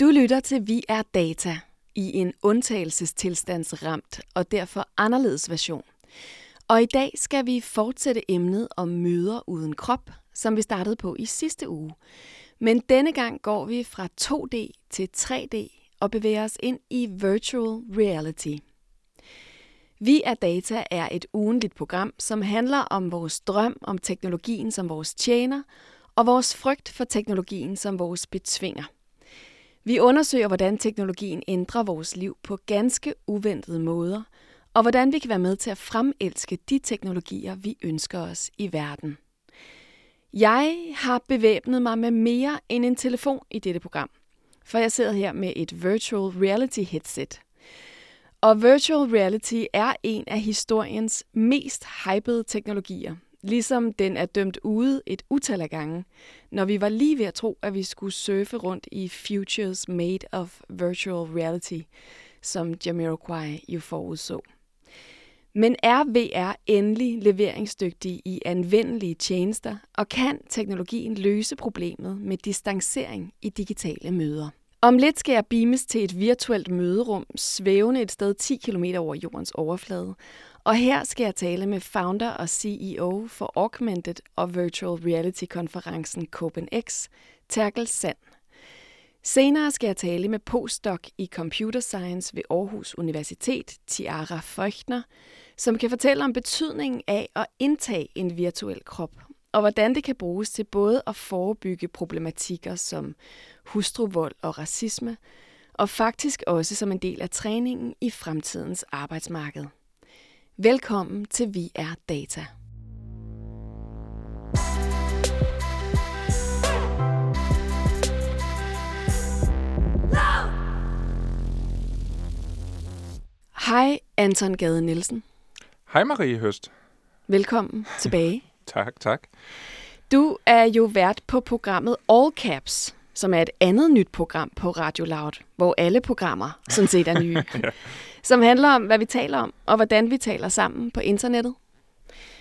Du lytter til Vi er Data i en undtagelsestilstandsramt og derfor anderledes version. Og i dag skal vi fortsætte emnet om møder uden krop, som vi startede på i sidste uge. Men denne gang går vi fra 2D til 3D og bevæger os ind i virtual reality. Vi er Data er et ugenligt program, som handler om vores drøm om teknologien som vores tjener, og vores frygt for teknologien som vores betvinger. Vi undersøger, hvordan teknologien ændrer vores liv på ganske uventede måder, og hvordan vi kan være med til at fremelske de teknologier, vi ønsker os i verden. Jeg har bevæbnet mig med mere end en telefon i dette program, for jeg sidder her med et virtual reality headset. Og virtual reality er en af historiens mest hypede teknologier, ligesom den er dømt ude et utal af gange, når vi var lige ved at tro, at vi skulle surfe rundt i Futures Made of Virtual Reality, som Jamiroquai jo forudså. Men er VR endelig leveringsdygtig i anvendelige tjenester, og kan teknologien løse problemet med distancering i digitale møder? Om lidt skal jeg beames til et virtuelt møderum, svævende et sted 10 km over jordens overflade, og her skal jeg tale med founder og CEO for Augmented og Virtual Reality-konferencen CopenX, Terkel Sand. Senere skal jeg tale med postdoc i Computer Science ved Aarhus Universitet, Tiara Feuchtner, som kan fortælle om betydningen af at indtage en virtuel krop, og hvordan det kan bruges til både at forebygge problematikker som hustruvold og racisme, og faktisk også som en del af træningen i fremtidens arbejdsmarked. Velkommen til Vi er Data. Hej Anton Gade Nielsen. Hej Marie Høst. Velkommen tilbage. tak, tak. Du er jo vært på programmet All Caps, som er et andet nyt program på Radio Loud, hvor alle programmer sådan set er nye. ja. Som handler om, hvad vi taler om, og hvordan vi taler sammen på internettet.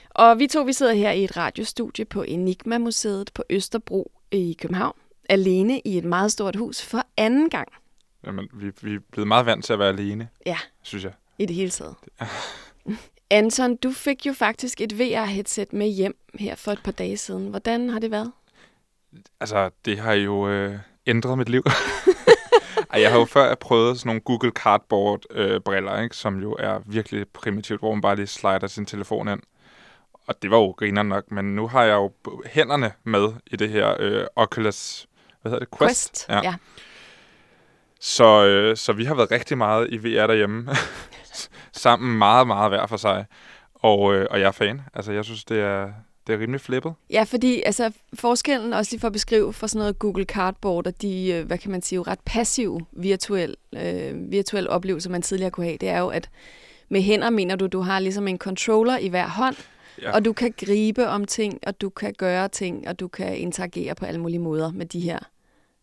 Og vi to, vi sidder her i et radiostudie på Enigma Museet på Østerbro i København, alene i et meget stort hus for anden gang. Jamen, vi, vi er blevet meget vant til at være alene, Ja, synes jeg. i det hele taget. Anton, du fik jo faktisk et VR-headset med hjem her for et par dage siden. Hvordan har det været? Altså, det har jo øh, ændret mit liv. Ej, jeg har jo før prøvet sådan nogle Google Cardboard-briller, øh, ikke, som jo er virkelig primitivt, hvor man bare lige slider sin telefon ind. Og det var jo griner nok, men nu har jeg jo hænderne med i det her øh, Oculus, hvad hedder det? Quest. Ja. ja. Så, øh, så vi har været rigtig meget i VR derhjemme. Sammen meget, meget hver for sig. Og, øh, og jeg er fan. Altså, jeg synes, det er, det er rimelig flippet. Ja, fordi altså, forskellen, også lige for at beskrive for sådan noget Google Cardboard, og de, øh, hvad kan man sige, ret passiv virtuel, øh, virtuel oplevelse, man tidligere kunne have, det er jo, at med hænder mener du, du har ligesom en controller i hver hånd, Ja. og du kan gribe om ting, og du kan gøre ting, og du kan interagere på alle mulige måder med de her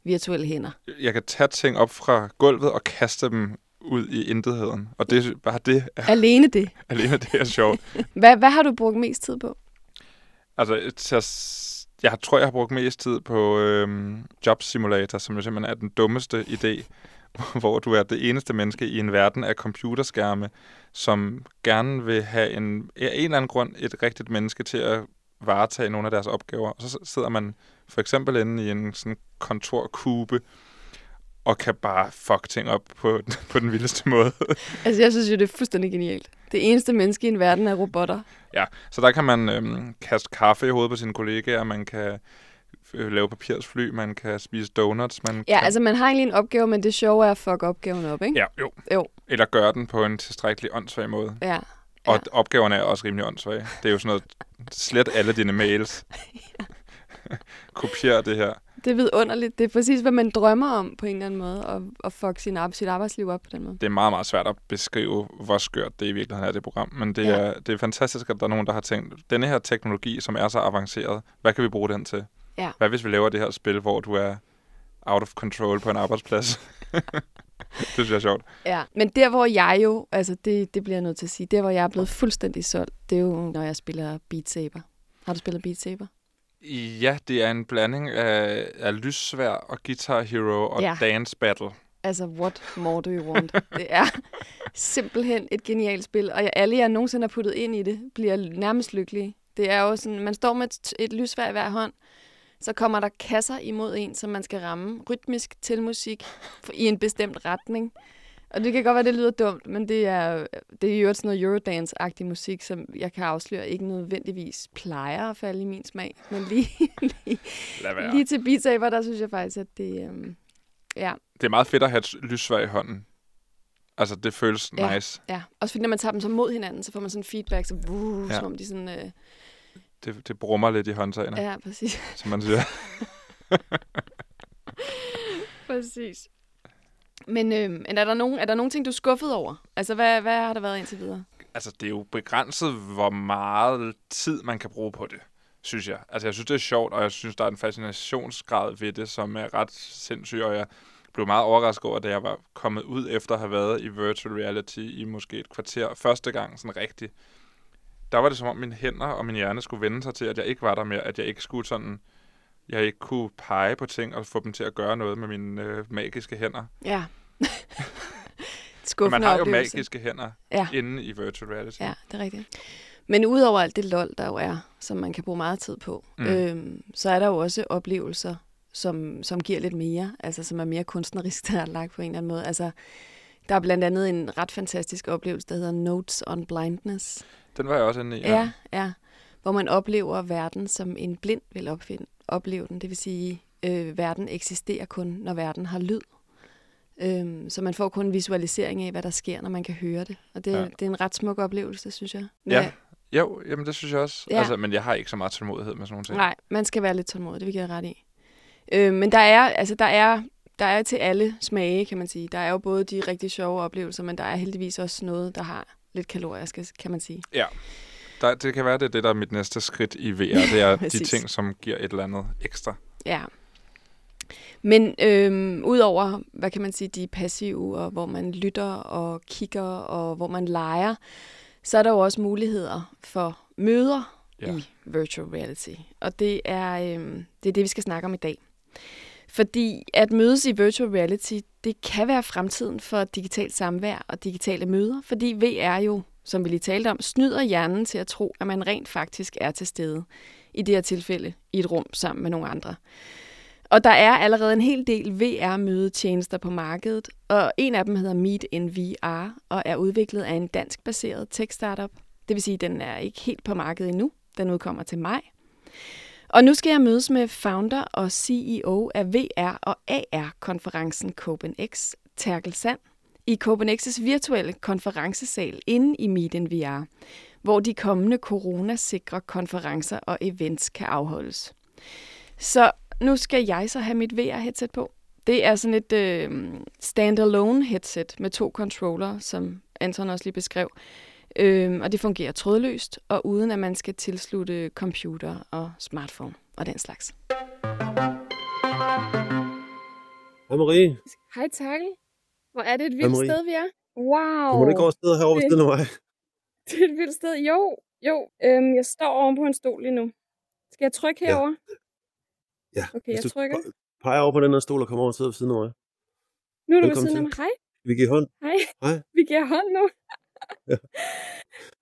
virtuelle hænder. Jeg kan tage ting op fra gulvet og kaste dem ud i intetheden. Og det, bare det er Alene det. alene det er sjovt. Hvad, hvad har du brugt mest tid på? Altså, til jeg tror, jeg har brugt mest tid på øhm, Job Simulator, som jo simpelthen er den dummeste idé, hvor du er det eneste menneske i en verden af computerskærme, som gerne vil have en, af en eller anden grund et rigtigt menneske til at varetage nogle af deres opgaver. Og så sidder man for eksempel inde i en sådan kontorkube, og kan bare fuck ting op på, på den vildeste måde. Altså, jeg synes jo, det er fuldstændig genialt. Det eneste menneske i en verden er robotter. Ja, så der kan man øhm, kaste kaffe i hovedet på sine kollegaer, man kan øh, lave papirsfly, man kan spise donuts, man Ja, kan... altså, man har egentlig en opgave, men det sjove er at fuck opgaven op, ikke? Ja, jo. Jo. Eller gøre den på en tilstrækkelig åndssvag måde. Ja. Og opgaverne er også rimelig åndssvage. Det er jo sådan noget, slet alle dine mails. Kopier det her. Det er vidunderligt. Det er præcis, hvad man drømmer om på en eller anden måde, at, at fuck sin sit arbejdsliv op på den måde. Det er meget, meget svært at beskrive, hvor skørt det i virkeligheden er, det program. Men det, Ja. er, det er fantastisk, at der er nogen, der har tænkt, denne her teknologi, som er så avanceret, hvad kan vi bruge den til? Ja. Hvad hvis vi laver det her spil, hvor du er out of control på en arbejdsplads? det synes jeg er sjovt. Ja, men der hvor jeg jo, altså det, det bliver jeg nødt til at sige, der hvor jeg er blevet fuldstændig solgt, det er jo, når jeg spiller Beat Saber. Har du spillet Beat Saber? Ja, det er en blanding af, af lyssvær og Guitar Hero og Ja. Dance Battle. Altså, what more do you want? det er simpelthen et genialt spil, og jeg, alle, jeg nogensinde har puttet ind i det, bliver nærmest lykkelige. Det er jo sådan, man står med et, et lysvær i hver hånd, så kommer der kasser imod en, som man skal ramme rytmisk til musik i en bestemt retning. Og det kan godt være, det lyder dumt, men det er, det er jo sådan noget Eurodance-agtig musik, som jeg kan afsløre ikke nødvendigvis plejer at falde i min smag. Men lige, lige, lige til Beat Saber, der synes jeg faktisk, at det... Øhm, ja, Det er meget fedt at have et lyssvær i hånden. Altså, det føles Ja. nice. Ja, også fordi når man tager dem så mod hinanden, så får man sådan feedback, så uh, Ja. som om de sådan... Øh, Det, det brummer lidt i håndtagene, ja. ja, præcis. som man siger. præcis. Men, øh, men er, der nogen, er der nogen ting, du er skuffet over? Altså, hvad, hvad har der været indtil videre? altså, det er jo begrænset, hvor meget tid man kan bruge på det, synes jeg. Altså, jeg synes, det er sjovt, og jeg synes, der er en fascinationsgrad ved det, som er ret sindssyg, og jeg blev meget overrasket over, da jeg var kommet ud efter at have været i virtual reality i måske et kvarter første gang, sådan rigtigt. Der var det som om mine hænder og min hjerne skulle vende sig til, at jeg ikke var der mere, at jeg ikke skulle sådan, jeg ikke kunne pege på ting og få dem til at gøre noget med mine øh, magiske hænder. Ja. Skuffende man har jo oplevelse. magiske hænder Ja. inde i virtual reality. Ja, det er rigtigt. Men udover alt det lol, der jo er, som man kan bruge meget tid på, Mm. øhm, så er der jo også oplevelser, som, som giver lidt mere, altså som er mere kunstnerisk, der er lagt på en eller anden måde. Altså, der er blandt andet en ret fantastisk oplevelse, der hedder Notes on Blindness. Den var jeg også inde i. Ja, ja. Hvor man oplever verden, som en blind vil opfinde, opleve den. Det vil sige, øh, verden eksisterer kun, når verden har lyd. Øhm, så man får kun en visualisering af, hvad der sker, når man kan høre det. Og det, Ja. ja. det er en ret smuk oplevelse, synes jeg. Ja. Jo, jamen det synes jeg også. Ja. Ja. Altså, men jeg har ikke så meget tålmodighed med sådan nogle ting. Nej, man skal være lidt tålmodig, det vil jeg ret i. Øh, men der er, altså, der er, der er til alle smage, kan man sige. Der er jo både de rigtig sjove oplevelser, men der er heldigvis også noget, der har lidt kalorier, skal, kan man sige. Der, det kan være, det er det, der er mit næste skridt i VR. Det er de ting, som giver et eller andet ekstra. Ja. Men øhm, udover, hvad kan man sige, de passive, og hvor man lytter og kigger, og hvor man leger, så er der jo også muligheder for møder ja. i virtual reality. Og det er, øhm, det er det, vi skal snakke om i dag. Fordi at mødes i virtual reality, det kan være fremtiden for digitalt samvær og digitale møder, fordi VR jo, som vi lige talte om, snyder hjernen til at tro, at man rent faktisk er til stede, i det her tilfælde i et rum sammen med nogle andre. Og der er allerede en hel del VR-mødetjenester på markedet, og en af dem hedder Meet in VR og er udviklet af en dansk-baseret tech-startup. Det vil sige, at den er ikke helt på markedet endnu. Den udkommer til maj. Og nu skal jeg mødes med founder og CEO af VR og AR-konferencen CopenX, Terkel Sand, i CopenX's virtuelle konferencesal inde i Meet in VR, hvor de kommende coronasikre konferencer og events kan afholdes. Så nu skal jeg så have mit VR-headset på. Det er sådan et øh, standalone headset med to controller, som Anton også lige beskrev. Øhm, og det fungerer trådløst, og uden at man skal tilslutte computer og smartphone og den slags. Hej Marie, Hej Takkel. Hvor er det et vildt Marie. sted, vi er. Wow. kommer du ikke over og sidde herovre ved det- siden af mig? Det er et vildt sted. Jo, jo. Øhm, jeg står oven på en stol lige nu. Skal jeg trykke Ja. herover? Ja, Okay, jeg hvis du trykker. pe- peger over på den her stol og kommer over og sidder ved siden af mig. Nu er du ved siden af mig. Hej. Vi giver hånd. Hej. Hej. Vi giver hånd nu. Ja.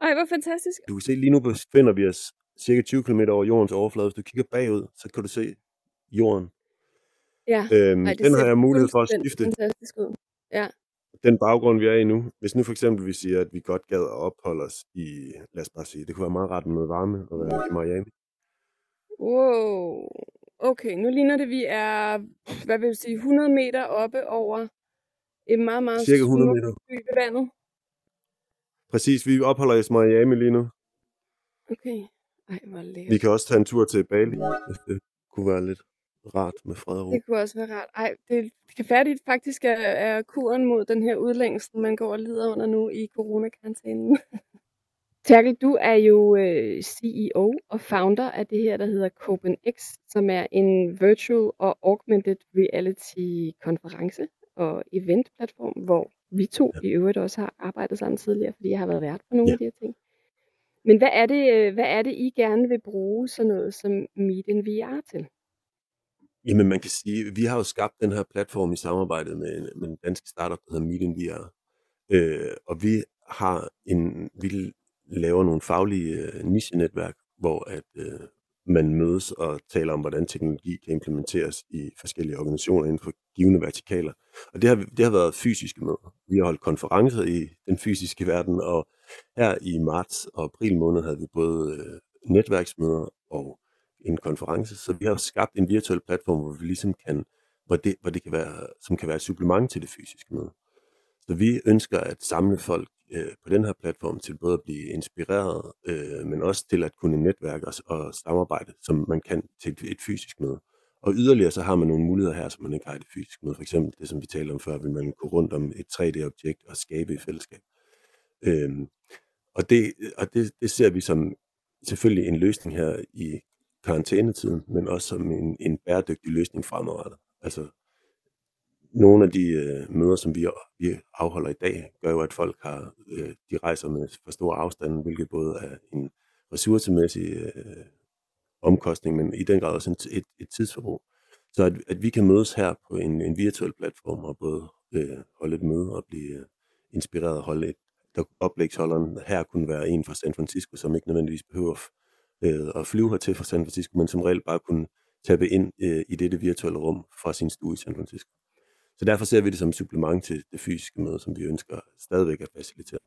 Ej, hvor fantastisk. Du kan se, lige nu befinder vi os cirka 20 km over jordens overflade. Hvis du kigger bagud, så kan du se jorden. Ja. Øhm, Ej, den har jeg mulighed for at skifte. fantastisk ud. Den baggrund, vi er i nu. Hvis nu for eksempel vi siger, at vi godt gad at opholde os i, lad os bare sige, det kunne være meget rart med varme og være i Miami. Wow. Okay, nu ligner det, vi er, hvad vil jeg sige, 100 meter oppe over et meget, meget Cirka 100 smukt meter. ved vandet. Præcis, vi opholder os i Miami lige nu. Okay. Ej, hvor lækkert. Vi kan også tage en tur til Bali, hvis det kunne være lidt rart med fred og ro. Det kunne også være rart. Ej, det kan færdigt faktisk er, er kuren mod den her udlængsel, man går og lider under nu i coronakarantænen. Terkel, du er jo øh, CEO og founder af det her, der hedder CopenX, som er en virtual og augmented reality konference og eventplatform, hvor vi to i øvrigt også har arbejdet sammen tidligere, fordi jeg har været vært på nogle Ja. af de her ting. Men hvad er det, øh, hvad er det I gerne vil bruge sådan noget som Meet in VR til? Jamen man kan sige, vi har jo skabt den her platform i samarbejde med, med en dansk startup, der hedder Meet in VR. Øh, og vi har en, vi laver nogle faglige øh, niche-netværk, hvor at øh, man mødes og taler om, hvordan teknologi kan implementeres i forskellige organisationer inden for givende vertikaler. Og det har, det har været fysiske møder. Vi har holdt konferencer i den fysiske verden, og her i marts og april måned havde vi både øh, netværksmøder og en konference, så vi har skabt en virtuel platform, hvor vi ligesom kan, hvor det, hvor det kan være, som kan være et supplement til det fysiske møde. Så vi ønsker at samle folk øh, på den her platform til både at blive inspireret, øh, men også til at kunne netværke og, og samarbejde, som man kan til et, et fysisk møde. Og yderligere så har man nogle muligheder her, som man ikke har i det fysiske møde. For eksempel det, som vi talte om før, vil man gå rundt om et 3D-objekt og skabe i fællesskab. Øhm, og det, og det, det ser vi som selvfølgelig en løsning her i karantænetiden, men også som en, en bæredygtig løsning fremadrettet. Altså nogle af de øh, møder, som vi, vi afholder i dag, gør jo, at folk har, øh, de rejser med for store afstande, hvilket både er en ressourcemæssig øh, omkostning, men i den grad også en, et, et tidsforbrug. Så at, at vi kan mødes her på en, en virtuel platform og både øh, holde et møde og blive øh, inspireret og holde et, der oplægsholderen her kunne være en fra San Francisco, som ikke nødvendigvis behøver øh, at flyve her til fra San Francisco, men som reelt bare kunne tabe ind øh, i dette virtuelle rum fra sin stue i San Francisco. Så derfor ser vi det som et supplement til det fysiske møde, som vi ønsker stadigvæk at facilitere.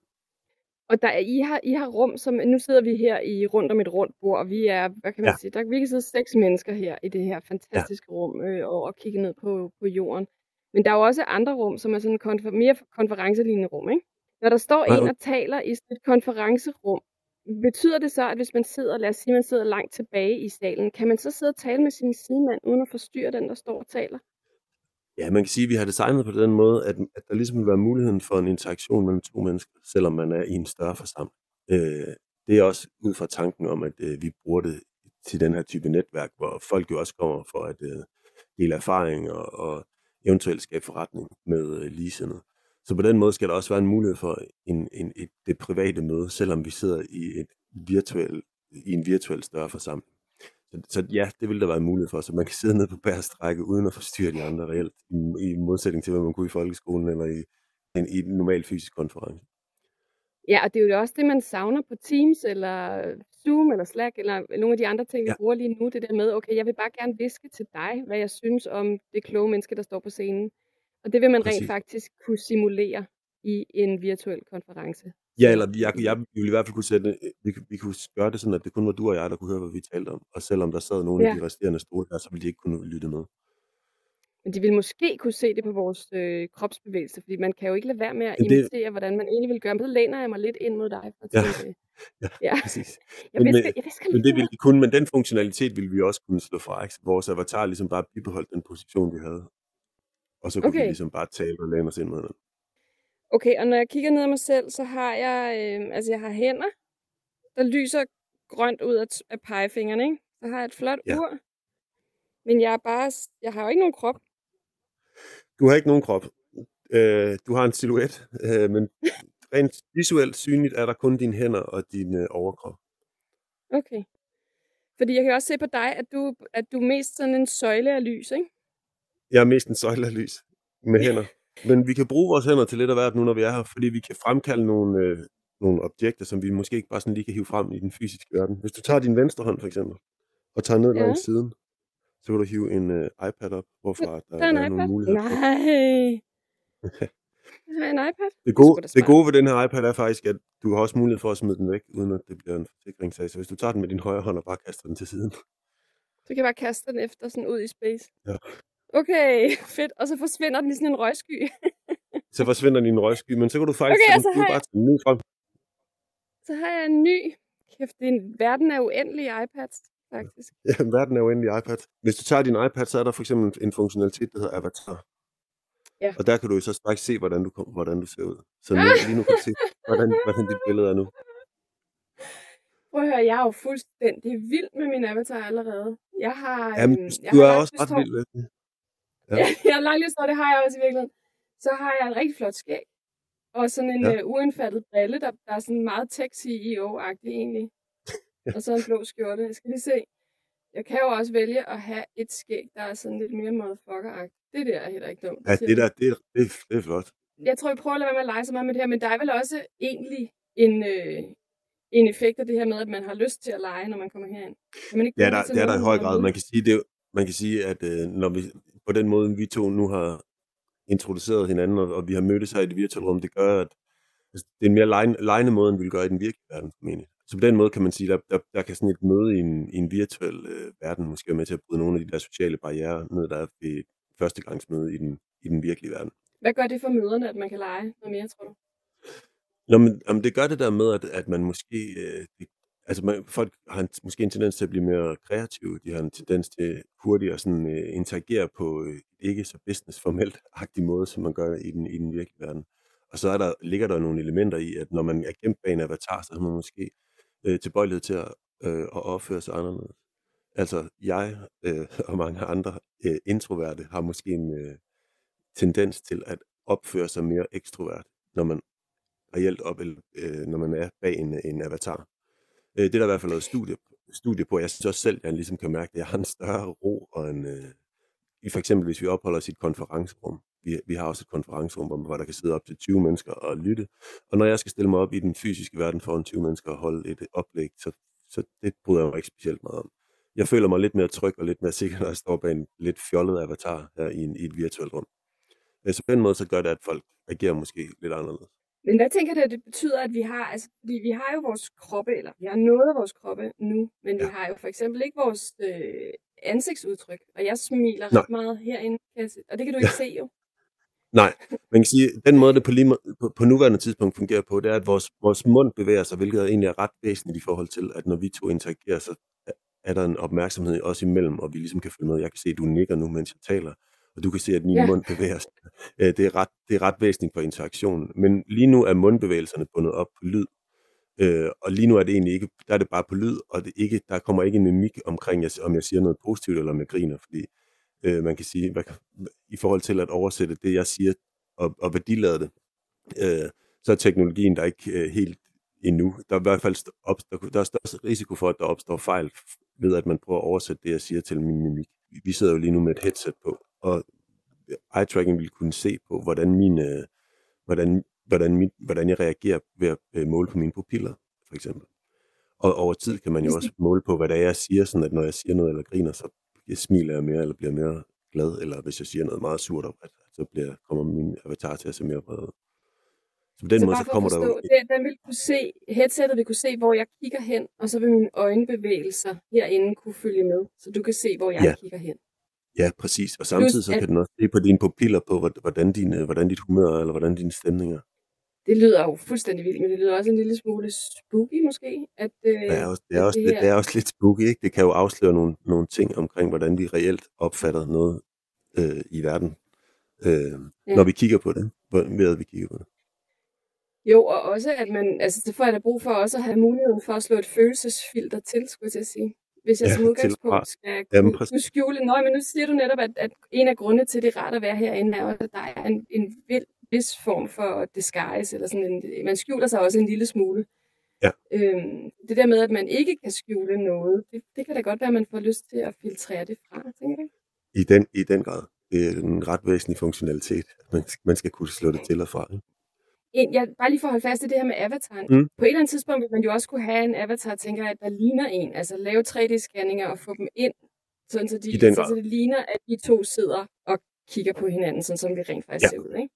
Og der, I, har, I har rum, som nu sidder vi her i rundt om et rundt bord, og vi er, hvad kan man ja. sige, der vi kan sidde seks mennesker her i det her fantastiske ja. rum øh, og, og kigge ned på, på jorden. Men der er jo også andre rum, som er sådan konfer- mere konferencelignende rum, ikke? Når der står ja. en og taler i et konferencerum, betyder det så, at hvis man sidder, lad os sige, man sidder langt tilbage i salen, kan man så sidde og tale med sin sidemand, uden at forstyrre den, der står og taler? Ja, man kan sige, at vi har designet på den måde, at, at der ligesom vil være muligheden for en interaktion mellem to mennesker, selvom man er i en større forsamling. Øh, det er også ud fra tanken om, at øh, vi bruger det til den her type netværk, hvor folk jo også kommer for at øh, dele erfaring og, og eventuelt skabe forretning med øh, ligesindede. Så på den måde skal der også være en mulighed for en, en, et, det private møde, selvom vi sidder i, et virtuel, i en virtuel større forsamling. Så, så ja, det vil der være en mulighed for, så man kan sidde ned på bærestrække uden at forstyrre de andre reelt, i, i modsætning til, hvad man kunne i folkeskolen eller i en, i en normal fysisk konference. Ja, og det er jo også det, man savner på Teams, eller Zoom, eller Slack, eller nogle af de andre ting, vi ja. bruger lige nu. Det der med, okay, jeg vil bare gerne viske til dig, hvad jeg synes om det kloge menneske, der står på scenen. Og det vil man Præcis. rent faktisk kunne simulere i en virtuel konference. Ja, eller jeg, jeg ville i hvert fald kunne sætte, vi, vi kunne gøre det sådan, at det kun var du og jeg, der kunne høre, hvad vi talte om. Og selvom der sad nogle ja. af de resterende stole der, så ville de ikke kunne lytte med. Men de vil måske kunne se det på vores øh, kropsbevægelse, fordi man kan jo ikke lade være med at det... imitere, hvordan man egentlig vil gøre. Men så læner jeg mig lidt ind mod dig. For ja. Det. ja, ja, præcis. jeg men, visker, jeg visker men det ville de kunne, men den funktionalitet ville vi også kunne slå fra. Ikke? Vores avatar ligesom bare bibeholdt den position, vi havde. Og så kunne okay. vi ligesom bare tale og læne os ind mod den. Okay, og når jeg kigger ned ad mig selv, så har jeg, øh, altså jeg har hænder, der lyser grønt ud af, af pegefingrene, ikke? Så har jeg et flot ja. ur, men jeg er bare, jeg har jo ikke nogen krop. Du har ikke nogen krop. Øh, du har en silhuet, øh, men rent visuelt synligt er der kun dine hænder og din øh, overkrop. Okay. Fordi jeg kan også se på dig, at du, at du er mest sådan en søjle af lys, ikke? Jeg er mest en søjle af lys med hænder. Men vi kan bruge vores hænder til lidt af hvert nu, når vi er her, fordi vi kan fremkalde nogle, øh, nogle objekter, som vi måske ikke bare sådan lige kan hive frem i den fysiske verden. Hvis du tager din venstre hånd for eksempel, og tager ned ja. langs siden, så kan du hive en øh, iPad op, hvorfra der, der er, er nogle muligheder. Nej. En iPad. Det gode, det gode ved den her iPad er faktisk, at du har også mulighed for at smide den væk, uden at det bliver en forsikringssag. Så hvis du tager den med din højre hånd og bare kaster den til siden. Så kan jeg bare kaste den efter sådan ud i space. Ja. Okay, fedt. Og så forsvinder den i sådan en røgsky. så forsvinder den i en røgsky, men så kan du faktisk okay, så har bare tage den frem. Så har jeg en ny. Kæft, det er en, verden er uendelig i iPads, faktisk. Ja, verden er uendelig i iPad. Hvis du tager din iPad, så er der for eksempel en funktionalitet, der hedder Avatar. Ja. Og der kan du jo så straks se, hvordan du, kom, hvordan du ser ud. Så nu, lige nu kan du se, hvordan, hvordan dit billede er nu. Prøv at høre, jeg er jo fuldstændig vild med min avatar allerede. Jeg har, Jamen, øhm, jeg du har er også ret vild med Ja. jeg har langt lyst det har jeg også i virkeligheden. Så har jeg en rigtig flot skæg. og sådan en Ja. ja. uh, uindfattet brille, der, der er sådan meget tech-CEO-agtig egentlig. og så en blå skjorte. Jeg skal lige se. Jeg kan jo også vælge at have et skæg, der er sådan lidt mere motherfucker-agtigt. Det der er heller ikke dumt. Ja, det der, det, er- det, det er flot. Jeg tror, jeg prøver at lade være med at lege så meget med det her, men der er vel også egentlig en, øh, en effekt af det her med, at man har lyst til at lege, når man kommer herind. Kan man ikke Ja, der, det er der i høj grad. Man kan sige, det, man kan sige at øh, når vi på den måde, vi to nu har introduceret hinanden, og, og vi har mødtes her i det virtuelle rum, det gør, at altså, det er en mere lejende, lejende måde, end vi vil gøre i den virkelige verden, formentlig. Så på den måde kan man sige, der, der, der kan sådan et møde i en, i en virtuel øh, verden måske være med til at bryde nogle af de der sociale barriere ned, der er ved førstegangsmøde i den, i den virkelige verden. Hvad gør det for møderne, at man kan lege noget mere, tror du? Nå, men, jamen, det gør det der med, at, at man måske... Øh, det, altså, man, folk har en, måske en tendens til at blive mere kreative. De har en tendens til hurtigt at sådan, øh, interagere på øh, ikke så business-formelt-agtig måde, som man gør i den, i den virkelige verden. Og så er der, ligger der nogle elementer i, at når man er gemt bag en avatar, så har man måske øh, tilbøjelighed til at, øh, at opføre sig anderledes. Altså, jeg øh, og mange andre øh, introverte har måske en øh, tendens til at opføre sig mere ekstrovert, når man reelt op, eller, øh, når man er bag en, en avatar. Øh, det er der i hvert fald lavet studie, studie på. Jeg synes også selv, at jeg ligesom kan mærke, at jeg har en større ro, og en, øh, i for eksempel hvis vi opholder os i et konferencerum. Vi, vi har også et konferencerum, hvor, der kan sidde op til 20 mennesker og lytte. Og når jeg skal stille mig op i den fysiske verden foran 20 mennesker og holde et øh, oplæg, så, så det bryder jeg mig ikke specielt meget om. Jeg føler mig lidt mere tryg og lidt mere sikker, når jeg står bag en lidt fjollet avatar her i, en, i et virtuelt rum. Øh, så på den måde, så gør det, at folk agerer måske lidt anderledes. Men hvad tænker du, at det betyder, at vi har, altså, fordi vi har jo vores kroppe, eller vi har noget af vores kroppe nu, men vi Ja. har jo for eksempel ikke vores øh, ansigtsudtryk, og jeg smiler Nej. ret meget herinde, og det kan du ikke se jo. Nej, man kan sige, den måde, det på, lige, på, på nuværende tidspunkt fungerer på, det er, at vores, vores mund bevæger sig, hvilket egentlig er ret væsentligt i forhold til, at når vi to interagerer, så er- er der en opmærksomhed også imellem, og vi ligesom kan følge med. Jeg kan se, at du nikker nu, mens jeg taler, og du kan se, at min Ja. mund bevæger sig. Øh, Det er, ret, det er ret væsentligt for interaktionen. Men lige nu er mundbevægelserne bundet op på lyd, Øh, og lige nu er det egentlig ikke, der er det bare på lyd, og det ikke, der kommer ikke en mimik omkring, om jeg siger noget positivt, eller om jeg griner, fordi øh, man kan sige, hvad, i forhold til at oversætte det, jeg siger, og, og værdilade det, øh, så er teknologien der ikke øh, helt endnu. Der er i hvert fald st- op, der, der er størst risiko for, at der opstår fejl ved, at man prøver at oversætte det, jeg siger til min mimik. Vi- sidder jo lige nu med et headset på, og eye tracking vil kunne se på, hvordan min, øh, hvordan, hvordan, mit, hvordan jeg reagerer ved at øh, måle på mine pupiller, for eksempel. Og over tid kan man jo også måle på, hvad det er, jeg siger, sådan at når jeg siger noget eller griner, så jeg smiler jeg mere, eller bliver mere glad, eller hvis jeg siger noget meget surt så bliver, kommer min avatar til at se mere vred. Så på den så måde, så at kommer der forstå, jo... den, den vil kunne se, headsettet vil kunne se, hvor jeg kigger hen, og så vil mine øjenbevægelser herinde kunne følge med, så du kan se, hvor jeg Ja. kigger hen. Ja, præcis. Og samtidig så at- kan den også se på dine pupiller på, hvor- hvordan, din, øh, hvordan dit humør er, eller hvordan dine stemninger. Det lyder jo fuldstændig vildt, men det lyder også en lille smule spooky måske, at øh, Det er også, det er at også, det lidt, her- det er også lidt spooky, ikke? Det kan jo afsløre nogle, nogle ting omkring, hvordan vi reelt opfatter noget øh, i verden, øh, Ja. når vi kigger på det, hvor- ved at vi kigger på det. Jo, og også at man, altså det får jeg da brug for også at have muligheden for at slå et følelsesfilter til, skulle jeg til at sige. Hvis jeg Ja, som udgangspunkt skal kunne, kunne skjule. Nå, men nu siger du netop, at, at en af grundene til, at det er rart at være herinde, er at der er en, en vild, vis form for disguise, eller sådan en, man skjuler sig også en lille smule. Ja. Øhm, det der med, at man ikke kan skjule noget, det, det kan da godt være, at man får lyst til at filtrere det fra, tænker du? I den, I den grad. Det er en ret væsentlig funktionalitet. Man, man skal kunne slå det til og fra. Ikke? En, jeg, bare lige for at holde fast i det her med avataren. Mm. På et eller andet tidspunkt vil man jo også kunne have en avatar, tænker jeg, der ligner en. Altså lave 3D-scanninger og få dem ind, sådan så, de, I den så, grad. så det ligner, at de to sidder og kigger på hinanden, sådan som vi rent faktisk Ja. ser ud. Ikke?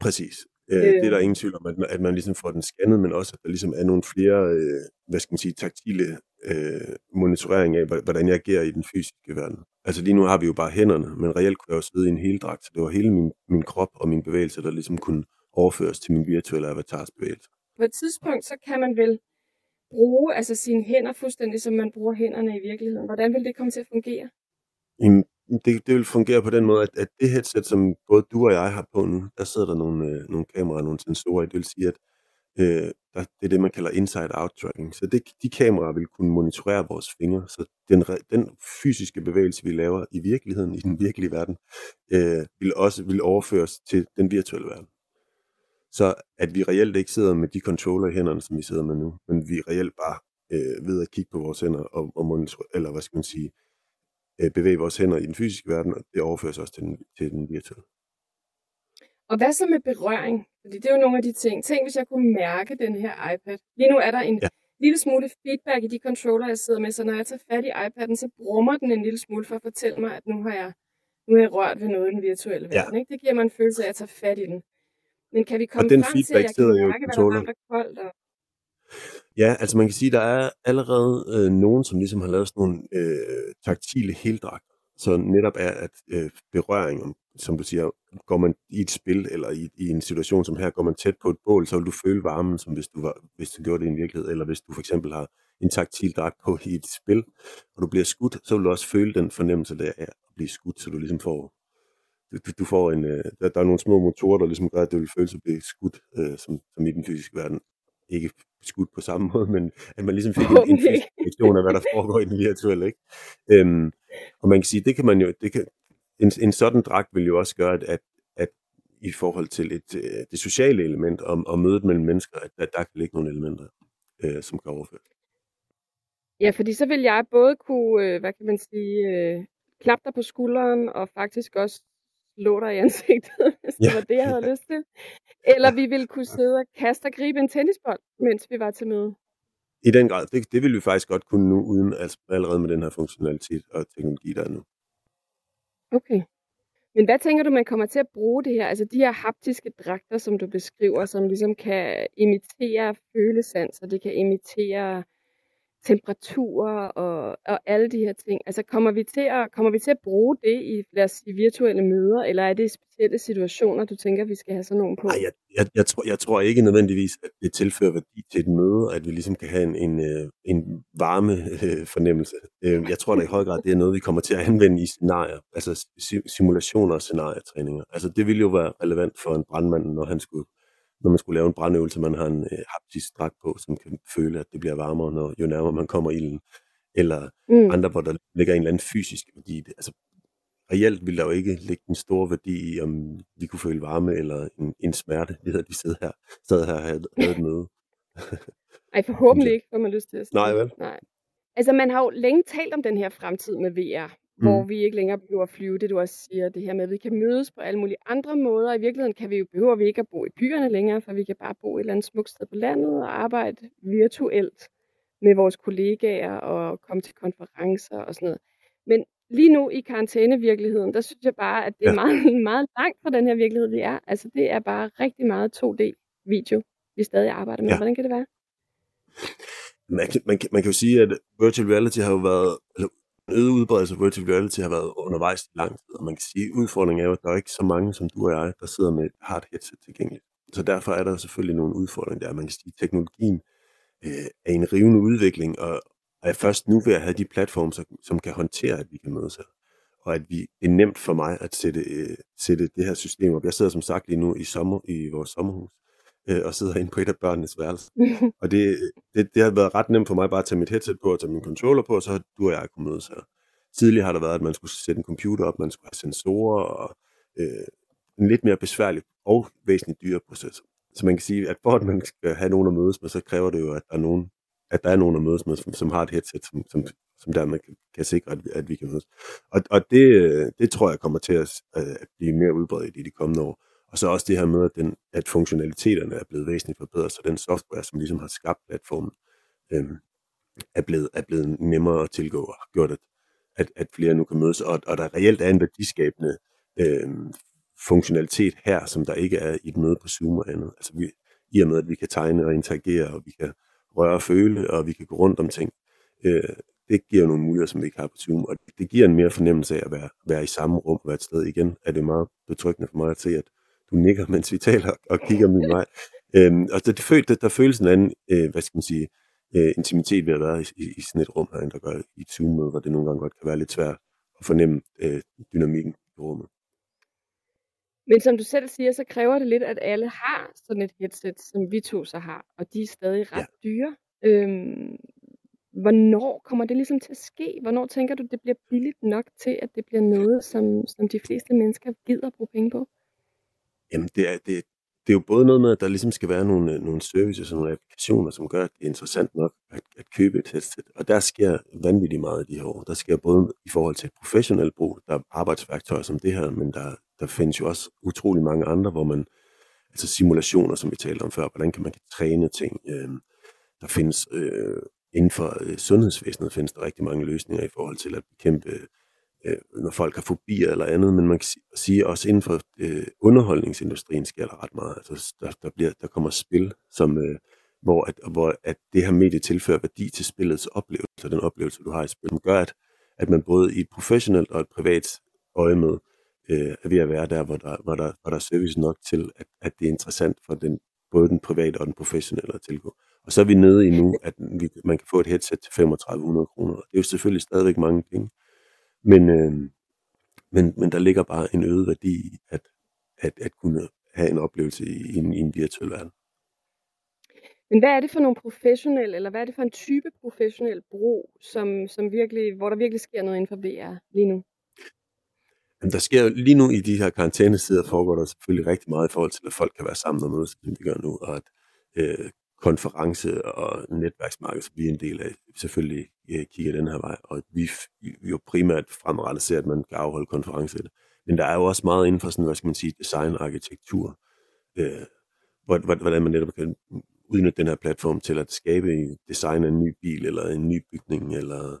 Præcis. Øh, Øh. Det er der ingen tvivl om, at man, at man ligesom får den scannet, men også, at der ligesom er nogle flere, øh, hvad skal man sige, taktile øh, monitorering af, hvordan jeg agerer i den fysiske verden. Altså lige nu har vi jo bare hænderne, men reelt kunne jeg jo sidde i en heldragt, så det var hele min, min krop og min bevægelse, der ligesom kunne overføres til min virtuelle avatars bevægelse. På et tidspunkt, så kan man vel bruge altså sine hænder fuldstændig, som man bruger hænderne i virkeligheden. Hvordan vil det komme til at fungere? Jamen, det, det vil fungere på den måde, at, at det headset, som både du og jeg har på nu, der sidder der nogle, øh, nogle kameraer, nogle sensorer i. Det vil sige, at øh, der, det er det, man kalder inside-out tracking. Så det, de kameraer vil kunne monitorere vores fingre. Så den, den fysiske bevægelse, vi laver i virkeligheden, i den virkelige verden, øh, vil også vil overføres til den virtuelle verden. Så at vi reelt ikke sidder med de controller i hænderne, som vi sidder med nu, men vi reelt bare øh, ved at kigge på vores hænder og, og monitor, eller hvad skal man sige, øh, bevæge vores hænder i den fysiske verden, og det overføres også til den, til den virtuelle. Og hvad så med berøring? Fordi det er jo nogle af de ting. Tænk, hvis jeg kunne mærke den her iPad. Lige nu er der en ja. lille smule feedback i de controller, jeg sidder med, så når jeg tager fat i iPad'en, så brummer den en lille smule for at fortælle mig, at nu har jeg, nu har jeg rørt ved noget i den virtuelle verden. Ja. Ikke? Det giver mig en følelse af at tage fat i den. Men kan vi komme den frem til, at jeg kan mærke, hvad der er varmt og koldt? Og... Ja, altså man kan sige, at der er allerede øh, nogen, som ligesom har lavet sådan nogle øh, taktile heldragter, så netop er, at øh, berøring, som du siger, går man i et spil, eller i, i en situation som her, går man tæt på et bål, så vil du føle varmen, som hvis du, var, hvis du gjorde det i en virkelighed, eller hvis du for eksempel har en taktil dragt på i et spil, og du bliver skudt, så vil du også føle den fornemmelse der af at blive skudt, så du ligesom får du, du får en, øh, der, der er nogle små motorer, der ligesom gør, at det vil føles at blive skudt, øh, som, som i den fysiske verden. Ikke skudt på samme måde, men at man ligesom fik en, en fysisk af, hvad der foregår i den virtuelle. Ikke? Øhm, og man kan sige, det kan man jo, det kan, en, en sådan dragt vil jo også gøre, at, at, at i forhold til et, øh, det sociale element om, om mødet mellem mennesker, at, at der kan ligge nogle elementer, øh, som kan overføres. Ja, fordi så vil jeg både kunne, øh, hvad kan man sige, øh, klappe dig på skulderen, og faktisk også slå dig i ansigtet, hvis ja. det var det, jeg havde lyst til. Eller vi ville kunne sidde og kaste og gribe en tennisbold, mens vi var til møde. I den grad. Det, det vil vi faktisk godt kunne nu, uden altså, allerede med den her funktionalitet og teknologi, der er nu. Okay. Men hvad tænker du, man kommer til at bruge det her? Altså de her haptiske dragter, som du beskriver, som ligesom kan imitere følesanser, det kan imitere temperaturer og, og alle de her ting. Altså kommer vi, til at, kommer vi til at bruge det i lad os sige, virtuelle møder, eller er det i specielle situationer, du tænker, vi skal have sådan nogen på? Nej, jeg, jeg, jeg, tror, jeg tror ikke nødvendigvis, at det tilfører værdi til et møde, at vi ligesom kan have en, en, øh, en varme øh, fornemmelse. Øh, jeg tror da i høj grad, det er noget, vi kommer til at anvende i scenarier, altså simulationer og scenarietræninger. Altså det ville jo være relevant for en brandmand, når han skulle når man skulle lave en brandøvelse, man har en øh, haptisk dragt på, som kan føle, at det bliver varmere, når, jo nærmere man kommer ilden. Eller mm. andre, hvor der ligger en eller anden fysisk værdi. Altså, reelt vil der jo ikke ligge en stor værdi i, om vi kunne føle varme eller en, en smerte, det havde de siddet her, sad her og havde, havde et møde. Ej, forhåbentlig ikke, får man lyst til at sige. Nej, vel? Nej. Altså, man har jo længe talt om den her fremtid med VR hvor mm. vi ikke længere behøver at flyve. Det du også siger, det her med, at vi kan mødes på alle mulige andre måder. I virkeligheden kan vi jo, behøver vi ikke at bo i byerne længere, for vi kan bare bo et eller andet smukt sted på landet og arbejde virtuelt med vores kollegaer og komme til konferencer og sådan noget. Men lige nu i karantænevirkeligheden, der synes jeg bare, at det er ja. meget, meget langt fra den her virkelighed, vi er. Altså det er bare rigtig meget 2D-video, vi stadig arbejder med. Ja. Hvordan kan det være? Man, man, man kan jo sige, at virtual reality har jo været, eller øget udbredelse af virtual reality har været undervejs i lang tid, og man kan sige, at udfordringen er jo, at der er ikke så mange som du og jeg, der sidder med et hard headset tilgængeligt. Så derfor er der selvfølgelig nogle udfordringer der. Man kan sige, at teknologien øh, er en rivende udvikling, og er først nu ved at have de platforme, som, som kan håndtere, at vi kan mødes her. Og at vi, det er nemt for mig at sætte, øh, sætte det her system op. Jeg sidder som sagt lige nu i, sommer, i vores sommerhus, øh, og sidder inde på et af børnenes værelse. og det, det, det har været ret nemt for mig bare at tage mit headset på og tage min controller på, og så har du og jeg kunne mødes her. Tidligere har der været, at man skulle sætte en computer op, man skulle have sensorer og øh, en lidt mere besværlig og væsentligt dyre proces. Så man kan sige, at for at man skal have nogen at mødes med, så kræver det jo, at der er nogen, at der er nogen at mødes med, som, som har et headset, som, som, som dermed kan, kan sikre, at, at vi kan mødes. Og, og det, det tror jeg kommer til at, at blive mere udbredt i de kommende år. Og så også det her med, at, den, at funktionaliteterne er blevet væsentligt forbedret, så den software, som ligesom har skabt platformen, øhm, er, blevet, er blevet nemmere at tilgå og har gjort, at, at, at flere nu kan mødes, og, og der reelt er en værdiskabende øhm, funktionalitet her, som der ikke er i et møde på Zoom og andet. Altså vi, i og med, at vi kan tegne og interagere, og vi kan røre og føle, og vi kan gå rundt om ting, øh, det giver nogle muligheder, som vi ikke har på Zoom, og det giver en mere fornemmelse af at være, være i samme rum og være et sted igen, er det meget betryggende for mig at se, at du nikker, mens vi taler og kigger min vej. Øhm, og der, der, der føles en anden, øh, hvad skal man sige, øh, intimitet ved at være i, i, i sådan et rum herinde, der gør i et Zoom-møde, hvor det nogle gange godt kan være lidt svært at fornemme øh, dynamikken i rummet. Men som du selv siger, så kræver det lidt, at alle har sådan et headset, som vi to så har, og de er stadig ret ja. dyre. Øhm, hvornår kommer det ligesom til at ske? Hvornår tænker du, det bliver billigt nok til, at det bliver noget, som, som de fleste mennesker gider at bruge penge på? Jamen, det er, det, det er jo både noget med, at der ligesom skal være nogle, øh, nogle services og nogle applikationer, som gør, at det er interessant nok at, at købe et headset. Og der sker vanvittigt meget i de her år. Der sker både i forhold til professionel brug, der er arbejdsværktøjer som det her, men der, der findes jo også utrolig mange andre, hvor man, altså simulationer, som vi talte om før, hvordan kan man træne ting. Øh, der findes øh, inden for øh, sundhedsvæsenet findes der rigtig mange løsninger i forhold til at bekæmpe øh, når folk har fobier eller andet, men man kan sige også inden for øh, underholdningsindustrien sker der ret meget. Altså, der, der, bliver, der kommer spil, som, øh, hvor, at, hvor at det her medie tilfører værdi til spillets oplevelse, den oplevelse, du har i spillet, gør, at, at man både i et professionelt og et privat øje med øh, er ved at være der, hvor der, hvor der, hvor der er service nok til, at, at det er interessant for den, både den private og den professionelle at tilgå. Og så er vi nede i nu, at vi, man kan få et headset til 3500 kroner. Det er jo selvfølgelig stadigvæk mange penge. Men, øh, men, men der ligger bare en øget værdi i at, at, at kunne have en oplevelse i, en, i en virtuel verden. Men hvad er det for nogle professionelle, eller hvad er det for en type professionel brug, som, som virkelig, hvor der virkelig sker noget inden for VR lige nu? Jamen, der sker lige nu i de her karantænesider, foregår der selvfølgelig rigtig meget i forhold til, at folk kan være sammen og mødes, som vi gør nu, og at øh, konference- og netværksmarked, som vi er en del af, selvfølgelig øh, kigger den her vej, og vi, vi jo primært fremrettet ser, at man kan afholde konferencer. Men der er jo også meget inden for sådan, hvad skal man sige, design og arkitektur, øh, hvordan man netop kan udnytte den her platform til at skabe en design af en ny bil, eller en ny bygning, eller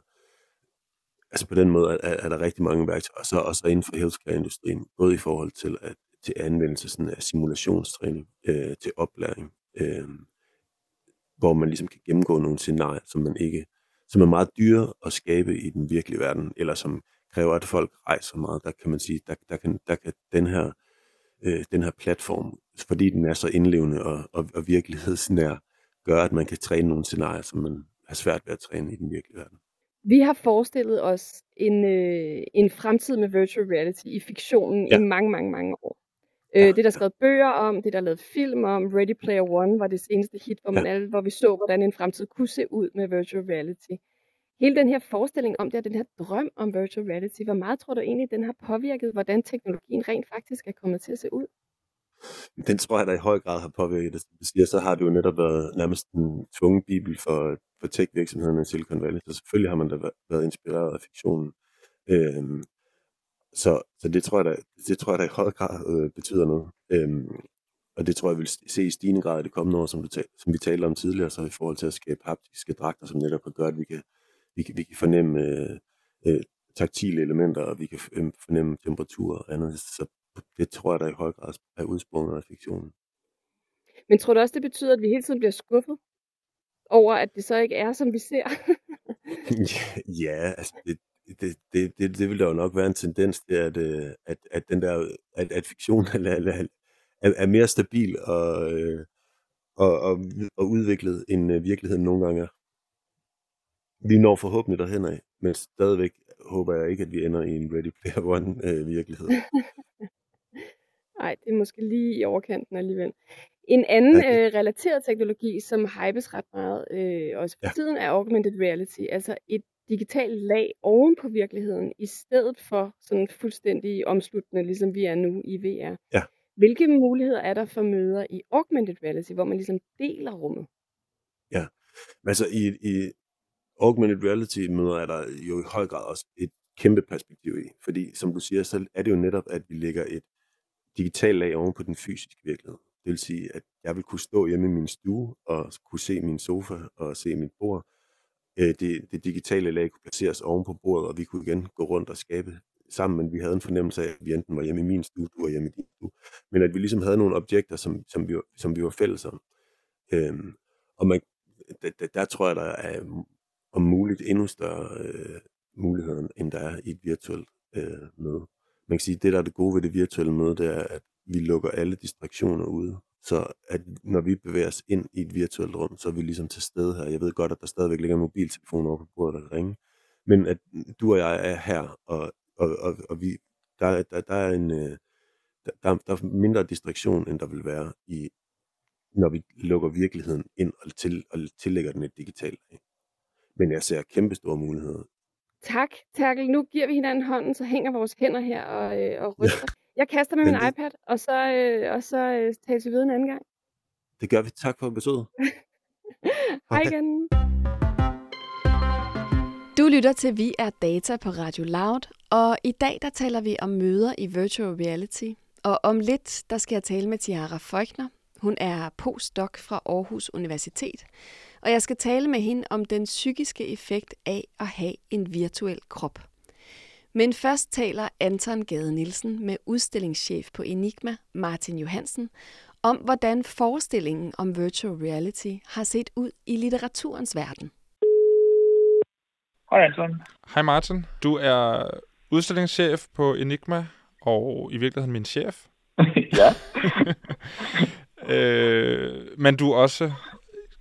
altså på den måde er, er der rigtig mange værktøjer, og så også inden for healthcare-industrien, både i forhold til, at, til anvendelse sådan af simulationstræning, øh, til oplæring, øh, hvor man ligesom kan gennemgå nogle scenarier, som man ikke, som er meget dyre at skabe i den virkelige verden, eller som kræver, at folk rejser meget. Der kan man sige, der, der, kan, der kan den her, øh, den her platform, fordi den er så indlevende og, og, og virkelighedsnær, gør, at man kan træne nogle scenarier, som man har svært ved at træne i den virkelige verden. Vi har forestillet os en, øh, en fremtid med virtual reality i fiktionen ja. i mange, mange, mange år. Øh, det er der skrevet bøger om, det er der lavet film om. Ready Player One var det seneste hit, hvor, man alle, hvor vi så, hvordan en fremtid kunne se ud med virtual reality. Hele den her forestilling om det, og den her drøm om virtual reality, hvor meget tror du egentlig, den har påvirket, hvordan teknologien rent faktisk er kommet til at se ud? Den tror jeg, der i høj grad har påvirket det. Som du siger, så har det jo netop været nærmest en tvungen bibel for, for tech-virksomhederne i Silicon Valley. Så selvfølgelig har man da været inspireret af fiktionen. Øhm, så, så det tror jeg da, det tror jeg da i høj grad øh, betyder noget. Øhm, og det tror jeg vil se i stigende grad i det kommende år, som, du tal, som vi talte om tidligere, så i forhold til at skabe haptiske dragter, som netop kan gøre, at vi kan, vi kan, vi kan fornemme øh, øh, taktile elementer, og vi kan øh, fornemme temperatur og andet. Så det tror jeg da i høj grad er udsprunget af fiktionen. Men tror du også, det betyder, at vi hele tiden bliver skuffet over, at det så ikke er, som vi ser? ja, altså det, det, det, det, det vil der jo nok være en tendens til, at, øh, at, at, den der, at, at fiktion er, er, er mere stabil og, øh, og, og, og udviklet, end øh, virkeligheden nogle gange er. Vi når forhåbentlig derhen af, men stadigvæk håber jeg ikke, at vi ender i en Ready Player One øh, virkelighed. Nej, det er måske lige i overkanten alligevel. En anden øh, relateret teknologi, som hypes ret meget øh, også for ja. tiden, er augmented reality, altså et digitalt lag oven på virkeligheden, i stedet for sådan fuldstændig omsluttende, ligesom vi er nu i VR. Ja. Hvilke muligheder er der for møder i augmented reality, hvor man ligesom deler rummet? Ja, men altså i, i augmented reality møder er der jo i høj grad også et kæmpe perspektiv i, fordi som du siger, så er det jo netop, at vi lægger et digitalt lag oven på den fysiske virkelighed. Det vil sige, at jeg vil kunne stå hjemme i min stue og kunne se min sofa og se mit bord, øh, det, det digitale lag kunne placeres oven på bordet, og vi kunne igen gå rundt og skabe sammen, men vi havde en fornemmelse af, at vi enten var hjemme i min stue, du var hjemme i din stue, men at vi ligesom havde nogle objekter, som, som, vi, var, som vi var fælles om. Øhm, og man, der, der, der tror jeg, der er om muligt endnu større øh, muligheder, end der er i et virtuelt øh, møde. Man kan sige, at det, der er det gode ved det virtuelle møde, det er, at vi lukker alle distraktioner ude. Så at når vi bevæger os ind i et virtuelt rum, så er vi ligesom til stede her. Jeg ved godt, at der stadigvæk ligger en mobiltelefon over på bordet, der ringer. Men at du og jeg er her, og, og, og, og vi, der, der, der er en, øh, der, der er mindre distraktion, end der vil være i, når vi lukker virkeligheden ind og, til, og tillægger den et digitalt. Men jeg ser kæmpe store muligheder Tak, Terkel. Nu giver vi hinanden hånden, så hænger vores hænder her og, øh, og ryster. Jeg kaster med min det- iPad, og så, øh, og så øh, tager vi videre en anden gang. Det gør vi. Tak for besøget. Hej igen. Du lytter til Vi er Data på Radio Loud, og i dag der taler vi om møder i virtual reality. Og om lidt, der skal jeg tale med Tiara Feuchner. Hun er postdoc fra Aarhus Universitet, og jeg skal tale med hende om den psykiske effekt af at have en virtuel krop. Men først taler Anton Gade Nielsen med udstillingschef på Enigma, Martin Johansen, om hvordan forestillingen om virtual reality har set ud i litteraturens verden. Hej Anton. Hej Martin, du er udstillingschef på Enigma, og i virkeligheden min chef. ja, Øh, men du er også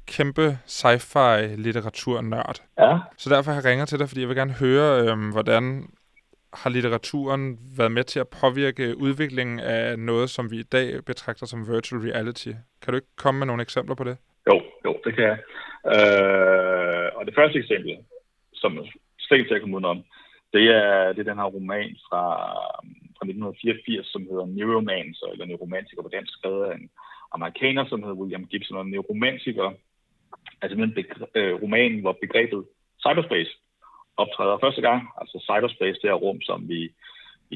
kæmpe sci-fi litteraturnørd. ja. Så derfor har jeg ringet til dig, fordi jeg vil gerne høre, øh, hvordan har litteraturen været med til at påvirke udviklingen af noget, som vi i dag betragter som virtual reality. Kan du ikke komme med nogle eksempler på det? Jo, jo, det kan jeg. Øh, og det første eksempel, som slet ikke til at komme udenom, det er, det er den her roman fra, fra 1984, som hedder Neuromancer, eller Neuromantiker på dansk, skrevet af en amerikaner, som hedder William Gibson, og Neuromantiker altså simpelthen begre- øh, romanen, hvor begrebet cyberspace optræder første gang. Altså cyberspace, det er rum, som vi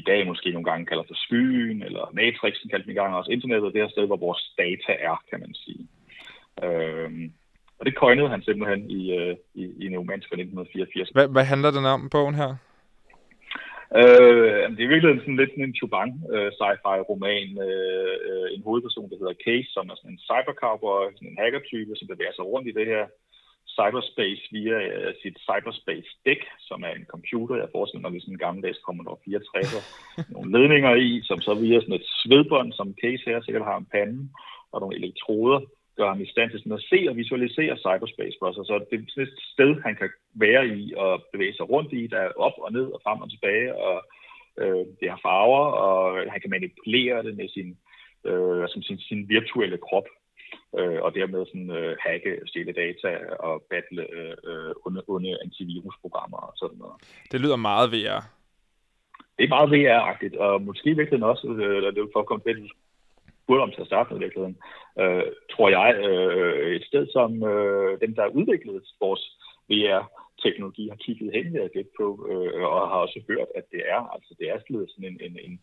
i dag måske nogle gange kalder for skyen, eller matrixen kaldte vi engang også internettet, det her sted, hvor vores data er, kan man sige. Øhm, og det coinede han simpelthen i, øh, i, i fra 1984. Hvad, hvad handler den om, bogen her? Øh, det er virkelig sådan lidt sådan en chubang øh, sci-fi roman. Øh, øh, en hovedperson, der hedder Case, som er sådan en cybercowboy, sådan en hackertype, som bevæger sig rundt i det her cyberspace via øh, sit cyberspace dæk, som er en computer. Jeg forestiller mig, sådan en gammeldags Commodore 64, nogle ledninger i, som så via sådan et svedbånd, som Case her sikkert har en pande, og nogle elektroder, gør ham i stand til sådan at se og visualisere cyberspace for sig. Så det er sådan et sted, han kan være i og bevæge sig rundt i, der er op og ned og frem og tilbage, og øh, det har farver, og han kan manipulere det med sin, øh, som sin, sin virtuelle krop, øh, og dermed sådan, øh, hacke, stjæle data og battle øh, onde, onde antivirusprogrammer og sådan noget. Det lyder meget VR. Det er meget VR-agtigt, og måske i virkeligheden også, øh, eller det for at komme til, spurgte om til at starte med i virkeligheden, øh, tror jeg, øh, et sted, som øh, dem, der har udviklet vores VR-teknologi, har kigget hen ved at på, øh, og har også hørt, at det er, altså det er sådan en, en, en,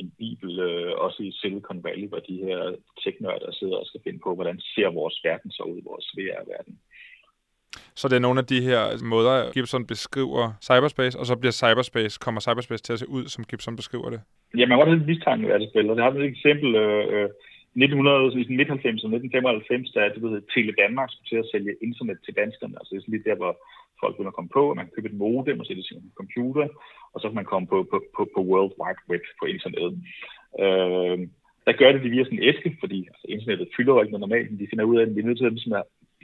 en bibel, øh, også i Silicon Valley, hvor de her teknørder sidder og skal finde på, hvordan ser vores verden så ud, vores VR-verden. Så det er nogle af de her måder, Gibson beskriver cyberspace, og så bliver cyberspace, kommer cyberspace til at se ud, som Gibson beskriver det. Ja, man kan godt have en mistanke af det spil, og det har et eksempel øh, øh i 1900, i 1990 og 1995, da det ved, Tele Danmark skulle til at sælge internet til danskerne. Altså det er sådan lidt der, hvor folk begynder at komme på, at man kan købe et modem og sætte det sin computer, og så kan man komme på, på, på, på World Wide Web på internettet. Øh, der gør det de via sådan en æske, fordi altså, internettet fylder jo ikke noget normalt, men de finder ud af, at vi er nødt til at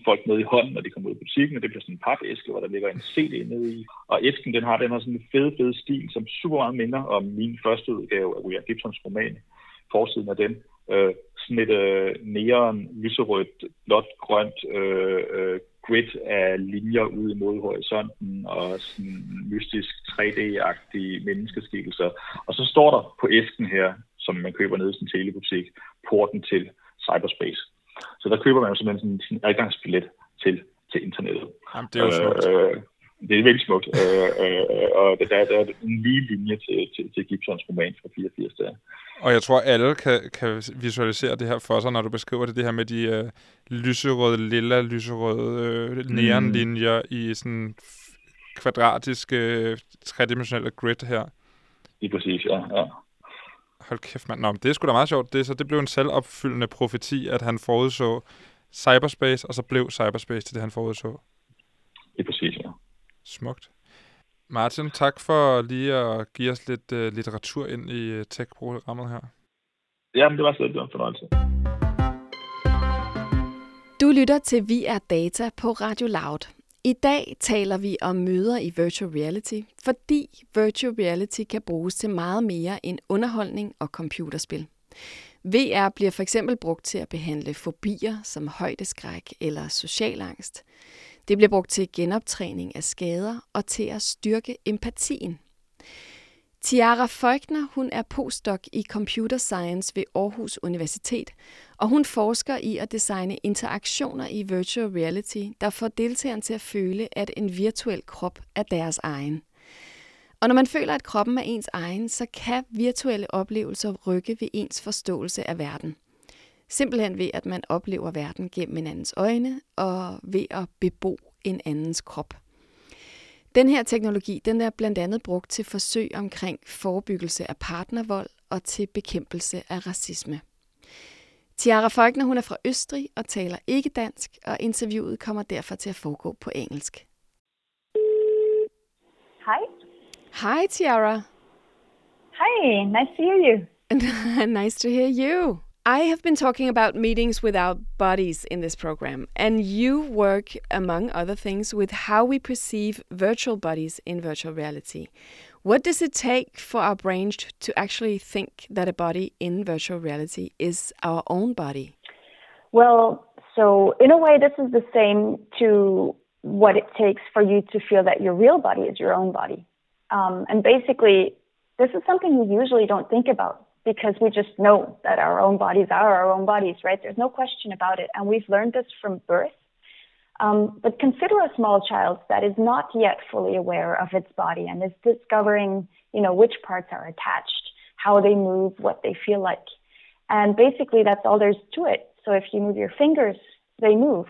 folk med i hånden, når de kommer ud i butikken, og det bliver sådan en papæske, hvor der ligger en CD nede i. Og æsken, den har den her sådan en fed, fed stil, som super meget minder om min første udgave af William Gibsons roman, forsiden af den. Øh, sådan et øh, neon, lyserødt, blåt, grønt øh, øh, grid af linjer ud imod horisonten, og sådan mystisk 3D-agtige menneskeskikkelser. Og så står der på æsken her, som man køber nede i sin telebutik, porten til cyberspace. Så der køber man jo simpelthen sådan sin adgangsbillet til, til internettet. Jamen, det er jo smukt. Øh, det er virkelig smukt. øh, øh, og der, der er en lige linje til, til, til Gibsons roman fra 84 der. Og jeg tror, alle kan, kan visualisere det her for sig, når du beskriver det, det her med de øh, lyserøde, lilla, lyserøde øh, neonlinjer mm. i sådan kvadratiske, øh, tredimensionelle grid her. Lige præcis, ja. ja. Hold kæft, mand. Nå, men det er sgu da meget sjovt. Det, så det blev en selvopfyldende profeti, at han forudså cyberspace, og så blev cyberspace til det, han forudså. Lige præcis, ja. Smukt. Martin, tak for lige at give os lidt uh, litteratur ind i uh, tech-programmet her. Jamen, det var så lidt en fornøjelse. Du lytter til Vi er Data på Radio Loud. I dag taler vi om møder i virtual reality, fordi virtual reality kan bruges til meget mere end underholdning og computerspil. VR bliver for eksempel brugt til at behandle fobier som højdeskræk eller social angst. Det bliver brugt til genoptræning af skader og til at styrke empatien. Tiara Feugner, hun er postdoc i Computer Science ved Aarhus Universitet, og hun forsker i at designe interaktioner i virtual reality, der får deltageren til at føle, at en virtuel krop er deres egen. Og når man føler, at kroppen er ens egen, så kan virtuelle oplevelser rykke ved ens forståelse af verden. Simpelthen ved, at man oplever verden gennem en andens øjne og ved at bebo en andens krop. Den her teknologi den er blandt andet brugt til forsøg omkring forebyggelse af partnervold og til bekæmpelse af racisme. Tiara Folkene hun er fra Østrig og taler ikke dansk, og interviewet kommer derfor til at foregå på engelsk. Hej. Hi, Tiara. Hi, nice to hear you. nice to hear you. I have been talking about meetings with our bodies in this program, and you work, among other things, with how we perceive virtual bodies in virtual reality. What does it take for our brains to actually think that a body in virtual reality is our own body? Well, so in a way, this is the same to what it takes for you to feel that your real body is your own body. Um, and basically, this is something we usually don't think about because we just know that our own bodies are our own bodies, right? There's no question about it. And we've learned this from birth. Um, but consider a small child that is not yet fully aware of its body and is discovering, you know, which parts are attached, how they move, what they feel like. And basically, that's all there's to it. So if you move your fingers, they move.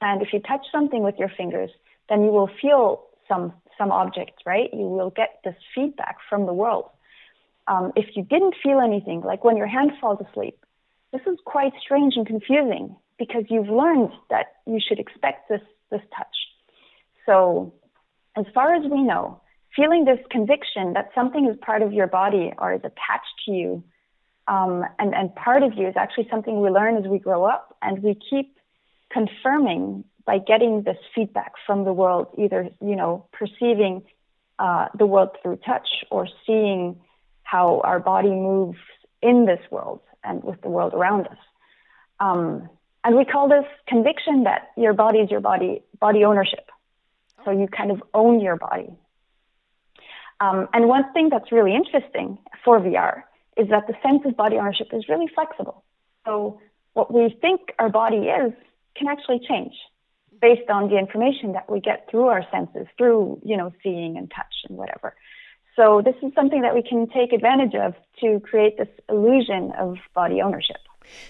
And if you touch something with your fingers, then you will feel some some object, right? You will get this feedback from the world. Um, if you didn't feel anything, like when your hand falls asleep, this is quite strange and confusing because you've learned that you should expect this this touch. So, as far as we know, feeling this conviction that something is part of your body or is attached to you, um, and and part of you is actually something we learn as we grow up, and we keep confirming by getting this feedback from the world, either you know perceiving uh, the world through touch or seeing how our body moves in this world and with the world around us. Um, and we call this conviction that your body is your body, body ownership. So you kind of own your body. Um, and one thing that's really interesting for VR is that the sense of body ownership is really flexible. So what we think our body is can actually change based on the information that we get through our senses, through you know seeing and touch and whatever. So this is something that we can take advantage of to create this illusion of body ownership.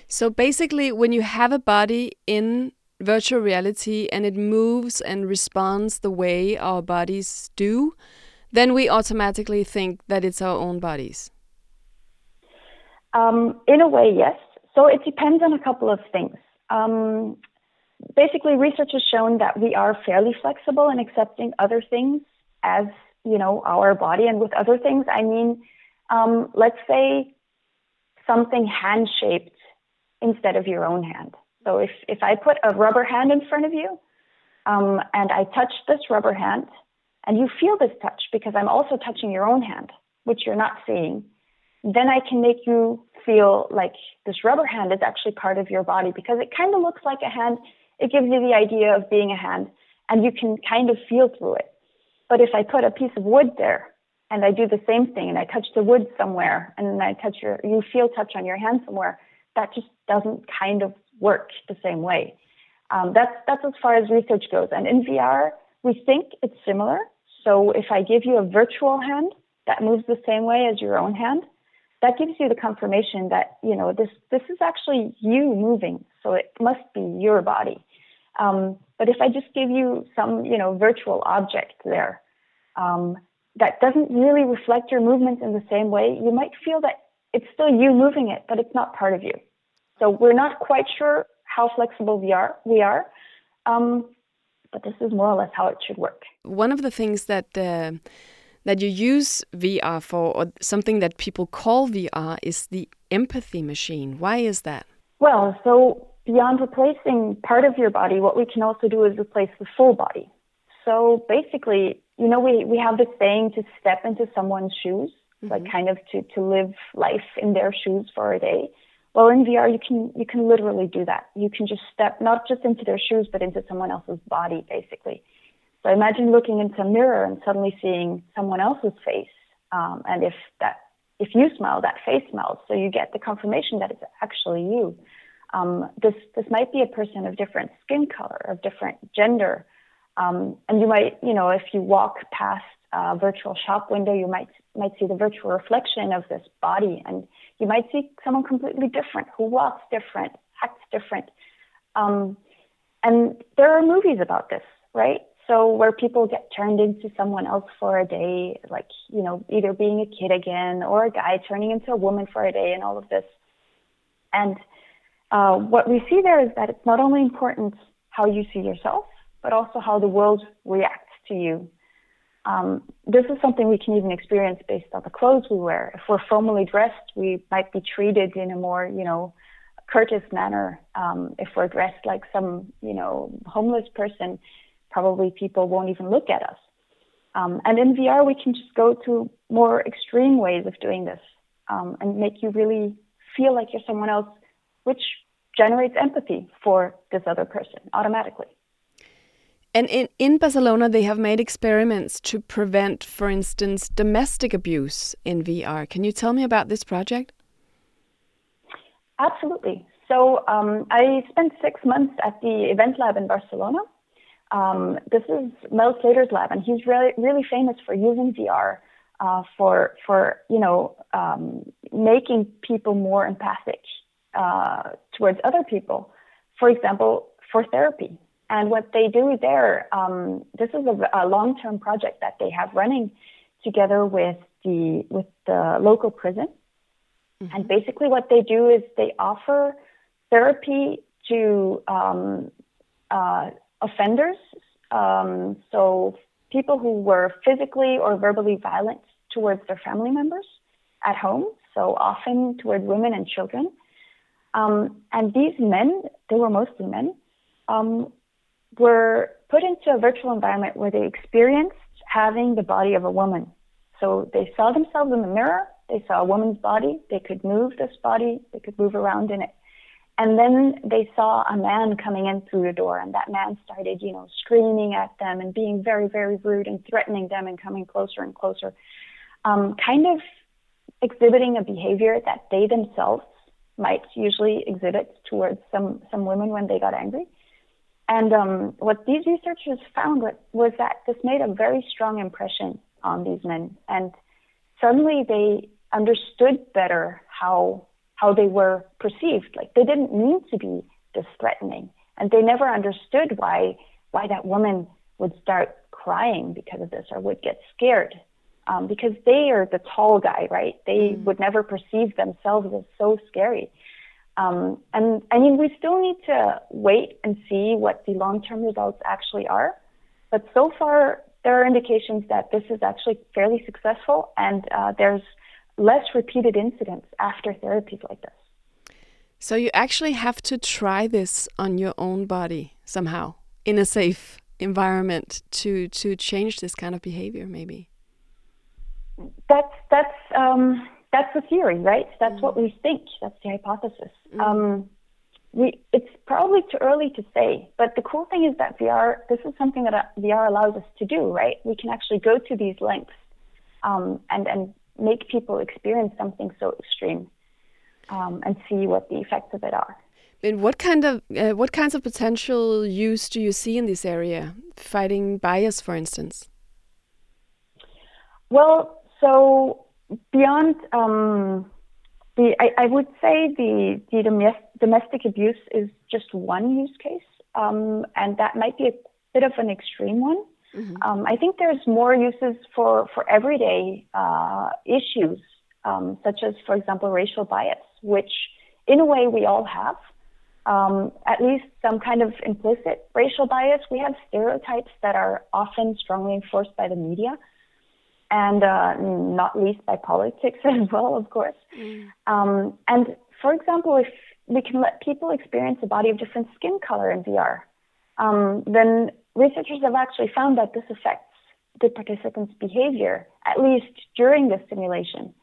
So basically, when you have a body in virtual reality and it moves and responds the way our bodies do, then we automatically think that it's our own bodies. Um, in a way, yes. So it depends on a couple of things. Um, basically, research has shown that we are fairly flexible in accepting other things as you know, our body. And with other things, I mean, um, let's say something hand shaped instead of your own hand. So if, if I put a rubber hand in front of you um, and I touch this rubber hand and you feel this touch because I'm also touching your own hand, which you're not seeing, then I can make you feel like this rubber hand is actually part of your body because it kind of looks like a hand. It gives you the idea of being a hand and you can kind of feel through it. But if I put a piece of wood there and I do the same thing and I touch the wood somewhere and I touch your, you feel touch on your hand somewhere, that just doesn't kind of work the same way. Um, that's, that's as far as research goes. And in VR, we think it's similar. So if I give you a virtual hand that moves the same way as your own hand, that gives you the confirmation that, you know, this, this is actually you moving. So it must be your body. Um, but if I just give you some, you know, virtual object there um, that doesn't really reflect your movements in the same way, you might feel that it's still you moving it, but it's not part of you. So we're not quite sure how flexible we are. We are, um, but this is more or less how it should work. One of the things that uh, that you use VR for, or something that people call VR, is the empathy machine. Why is that? Well, so beyond replacing part of your body, what we can also do is replace the full body. So basically, you know, we, we have this saying to step into someone's shoes, mm-hmm. like kind of to, to live life in their shoes for a day. Well, in VR, you can you can literally do that. You can just step not just into their shoes, but into someone else's body, basically. So imagine looking into a mirror and suddenly seeing someone else's face, um, and if that if you smile, that face smiles, so you get the confirmation that it's actually you. Um, this this might be a person of different skin color, of different gender, um, and you might you know if you walk past a virtual shop window, you might might see the virtual reflection of this body, and you might see someone completely different who walks different, acts different. Um, and there are movies about this, right? So where people get turned into someone else for a day, like you know, either being a kid again or a guy turning into a woman for a day, and all of this. And uh, what we see there is that it's not only important how you see yourself, but also how the world reacts to you um, this is something we can even experience based on the clothes we wear. If we're formally dressed, we might be treated in a more, you know, courteous manner. Um, if we're dressed like some, you know, homeless person, probably people won't even look at us. Um, and in VR, we can just go to more extreme ways of doing this um, and make you really feel like you're someone else, which generates empathy for this other person automatically. And in, in Barcelona, they have made experiments to prevent, for instance, domestic abuse in VR. Can you tell me about this project? Absolutely. So um, I spent six months at the Event Lab in Barcelona. Um, this is Mel Slater's lab, and he's really, really famous for using VR uh, for, for you know, um, making people more empathic uh, towards other people. For example, for therapy. And what they do there, um, this is a, a long-term project that they have running together with the with the local prison. Mm-hmm. And basically, what they do is they offer therapy to um, uh, offenders, um, so people who were physically or verbally violent towards their family members at home, so often towards women and children. Um, and these men, they were mostly men, um, were put into a virtual environment where they experienced having the body of a woman. So they saw themselves in the mirror, they saw a woman's body, they could move this body, they could move around in it. And then they saw a man coming in through the door, and that man started, you know, screaming at them and being very, very rude and threatening them and coming closer and closer, um, kind of exhibiting a behavior that they themselves might usually exhibit towards some, some women when they got angry. And um, what these researchers found was was that this made a very strong impression on these men. And suddenly they understood better how how they were perceived. Like they didn't mean to be this threatening, and they never understood why why that woman would start crying because of this or would get scared. Um, because they are the tall guy, right? They mm. would never perceive themselves as so scary. Um, and I mean, we still need to wait and see what the long term results actually are. But so far, there are indications that this is actually fairly successful and uh, there's less repeated incidents after therapies like this. So you actually have to try this on your own body somehow in a safe environment to to change this kind of behavior maybe that's that's um that's the theory, right? That's mm. what we think. That's the hypothesis. Mm. Um, we, it's probably too early to say, but the cool thing is that VR, this is something that uh, VR allows us to do, right? We can actually go to these lengths um, and, and make people experience something so extreme um, and see what the effects of it are. And what kind of uh, what kinds of potential use do you see in this area, fighting bias, for instance? Well, so beyond um, the, I, I, would say the, the domestic abuse is just one use case, um, and that might be a bit of an extreme one. Mm-hmm. Um, I think there's more uses for for everyday uh, issues, um, such as, for example, racial bias, which in a way we all have. Um, at least some kind of implicit racial bias. We have stereotypes that are often strongly enforced by the media and uh, not least by politics as well, of course. Mm. Um, and for example, if we can let people experience a body of different skin color in VR, um, then researchers have actually found that this affects the participants' behavior, at least during the simulation,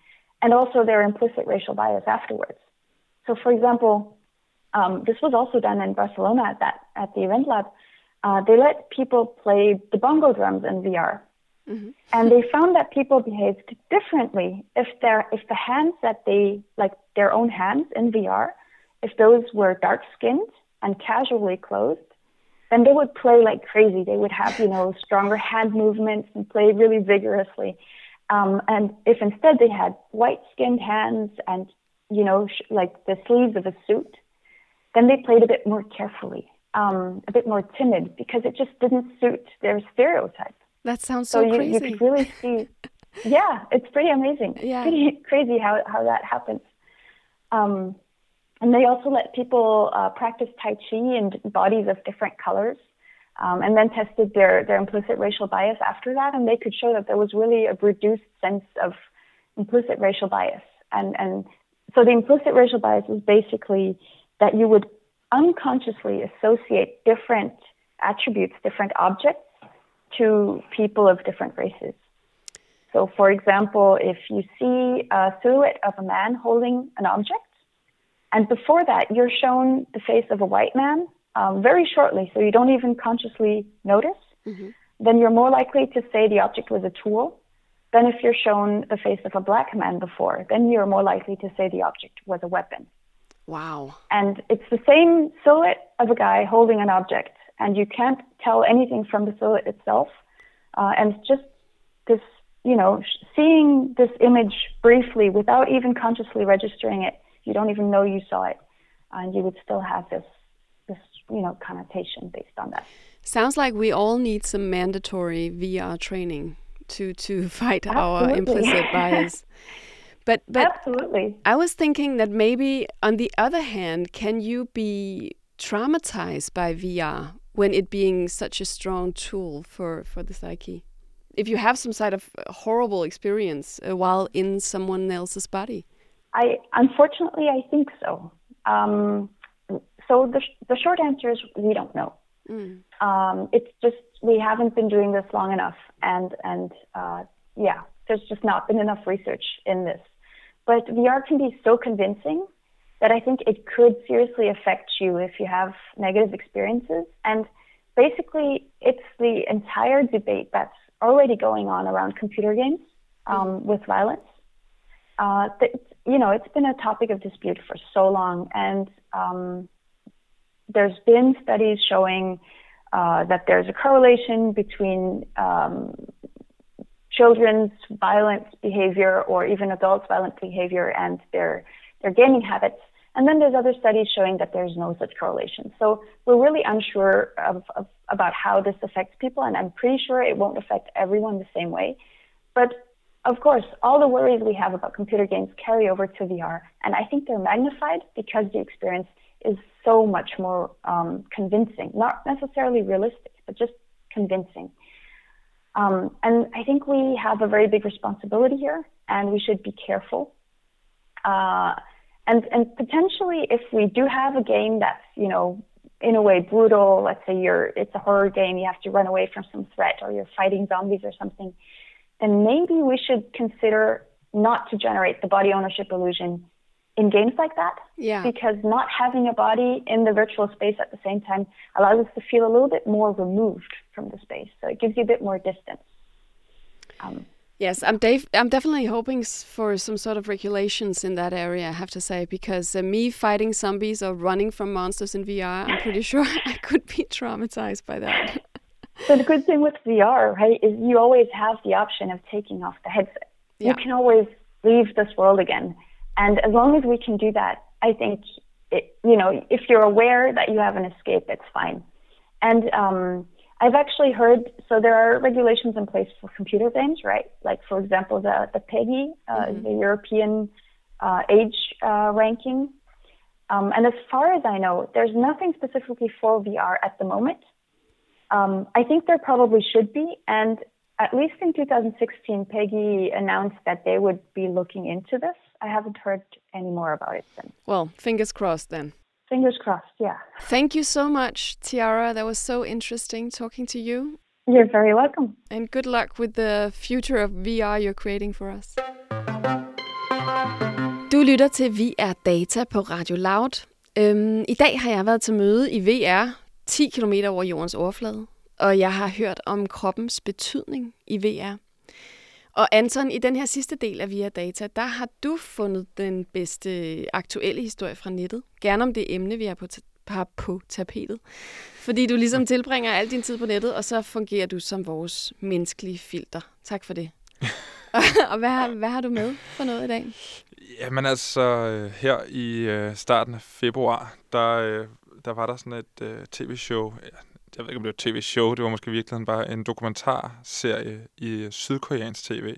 and also their implicit racial bias afterwards. so, for example, um, this was also done in Barcelona at that at the event lab. Uh, they let people play the bongo drums in VR, mm-hmm. and they found that people behaved differently if their if the hands that they like their own hands in VR, if those were dark skinned and casually clothed, then they would play like crazy. They would have you know stronger hand movements and play really vigorously. Um, and if instead they had white skinned hands and you know sh- like the sleeves of a suit then they played a bit more carefully, um, a bit more timid because it just didn't suit their stereotype. That sounds so, so you, crazy. you could really see. yeah, it's pretty amazing. Yeah. Pretty crazy how, how that happens. Um, and they also let people uh, practice Tai Chi in bodies of different colors. Um, and then tested their, their implicit racial bias after that, and they could show that there was really a reduced sense of implicit racial bias. And, and so the implicit racial bias is basically that you would unconsciously associate different attributes, different objects to people of different races. So, for example, if you see a silhouette of a man holding an object, and before that you're shown the face of a white man um, very shortly, so you don't even consciously notice, mm-hmm. then you're more likely to say the object was a tool than if you're shown the face of a black man before. Then you're more likely to say the object was a weapon. Wow. And it's the same silhouette of a guy holding an object, and you can't tell anything from the silhouette itself. Uh, and it's just this, you know, seeing this image briefly without even consciously registering it, you don't even know you saw it, and you would still have this, this, you know, connotation based on that. Sounds like we all need some mandatory VR training to to fight Absolutely. our implicit bias. But but absolutely, I was thinking that maybe on the other hand, can you be traumatized by VR when it being such a strong tool for for the psyche? If you have some sort of horrible experience uh, while in someone else's body, I unfortunately I think so. Um, so the the short answer is we don't know. Mm. Um, it's just we haven't been doing this long enough, and and uh, yeah, there's just not been enough research in this. But VR can be so convincing that I think it could seriously affect you if you have negative experiences. And basically, it's the entire debate that's already going on around computer games um, mm-hmm. with violence. Uh, that, you know, it's been a topic of dispute for so long, and um, there's been studies showing uh, that there's a correlation between um, children's violent behavior or even adults' violent behavior and their their gaming habits. And then there's other studies showing that there's no such correlation. So we're really unsure of, of, about how this affects people, and I'm pretty sure it won't affect everyone the same way. But of course, all the worries we have about computer games carry over to VR, and I think they're magnified because the experience is so much more um, convincing, not necessarily realistic, but just convincing. Um, and I think we have a very big responsibility here, and we should be careful. Uh, and and potentially, if we do have a game that's you know in a way brutal, let's say you're it's a horror game, you have to run away from some threat, or you're fighting zombies or something, then maybe we should consider not to generate the body ownership illusion in games like that. Yeah. Because not having a body in the virtual space at the same time allows us to feel a little bit more removed from the space. So it gives you a bit more distance. Um, yes, I'm, Dave, I'm definitely hoping for some sort of regulations in that area, I have to say, because uh, me fighting zombies or running from monsters in VR, I'm pretty sure I could be traumatized by that. so the good thing with VR, right, is you always have the option of taking off the headset. Yeah. You can always leave this world again and as long as we can do that, I think, it, you know, if you're aware that you have an escape, it's fine. And um, I've actually heard, so there are regulations in place for computer games, right? Like, for example, the, the PEGI, uh, mm-hmm. the European uh, age uh, ranking. Um, and as far as I know, there's nothing specifically for VR at the moment. Um, I think there probably should be. And at least in 2016, PEGI announced that they would be looking into this. I haven't heard any more about it since. Well, fingers crossed then. Fingers crossed, yeah. Thank you so much, Tiara. That was so interesting talking to you. You're very welcome. And good luck with the future of VR you're creating for us. Du lytter til Vi er Data på Radio Loud. Øhm, I dag har jeg været til møde i VR, 10 km over jordens overflade, og jeg har hørt om kroppens betydning i VR. Og Anton, i den her sidste del af Via Data, der har du fundet den bedste aktuelle historie fra nettet. Gerne om det emne, vi har på, har på tapetet. Fordi du ligesom tilbringer al din tid på nettet, og så fungerer du som vores menneskelige filter. Tak for det. og hvad har, hvad har du med for noget i dag? Jamen altså, øh, her i øh, starten af februar, der, øh, der var der sådan et tv-show. Jeg ved ikke, om det var tv-show, det var måske virkelig bare en dokumentarserie i sydkoreansk tv,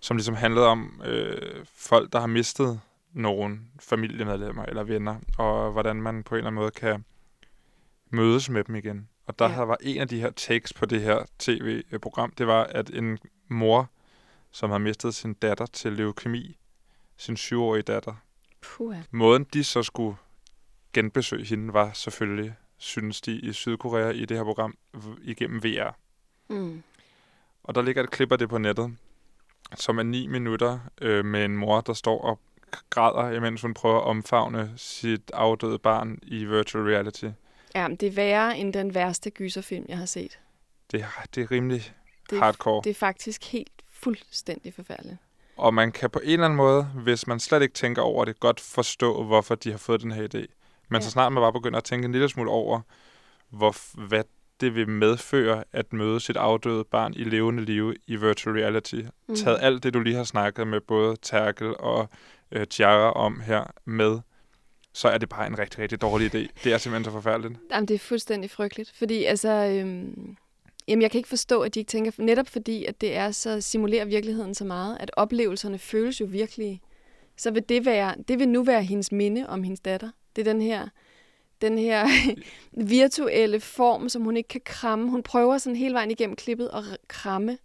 som ligesom handlede om øh, folk, der har mistet nogle familiemedlemmer eller venner, og hvordan man på en eller anden måde kan mødes med dem igen. Og der ja. var en af de her takes på det her tv-program, det var, at en mor, som har mistet sin datter til leukemi, sin syvårige datter. Puh. Måden de så skulle genbesøge hende, var selvfølgelig, synes de i Sydkorea i det her program, igennem VR. Mm. Og der ligger et klip af det på nettet, som er ni minutter øh, med en mor, der står og græder, imens hun prøver at omfavne sit afdøde barn i virtual reality. Ja, det er værre end den værste gyserfilm, jeg har set. Det, det er rimelig det, hardcore. Det er faktisk helt fuldstændig forfærdeligt. Og man kan på en eller anden måde, hvis man slet ikke tænker over det, godt forstå, hvorfor de har fået den her idé. Men ja. så snart man bare begynder at tænke en lille smule over, hvor, hvad det vil medføre at møde sit afdøde barn i levende liv i virtual reality. Mm. Tag alt det, du lige har snakket med både Terkel og øh, Tiara om her med, så er det bare en rigtig, rigtig dårlig idé. Det er simpelthen så forfærdeligt. Jamen, det er fuldstændig frygteligt. Fordi altså, øhm, jamen, jeg kan ikke forstå, at de ikke tænker, netop fordi, at det er så simulerer virkeligheden så meget, at oplevelserne føles jo virkelige. Så vil det være, det vil nu være hendes minde om hendes datter. Det er den her, den her virtuelle form, som hun ikke kan kramme. Hun prøver sådan hele vejen igennem klippet at kramme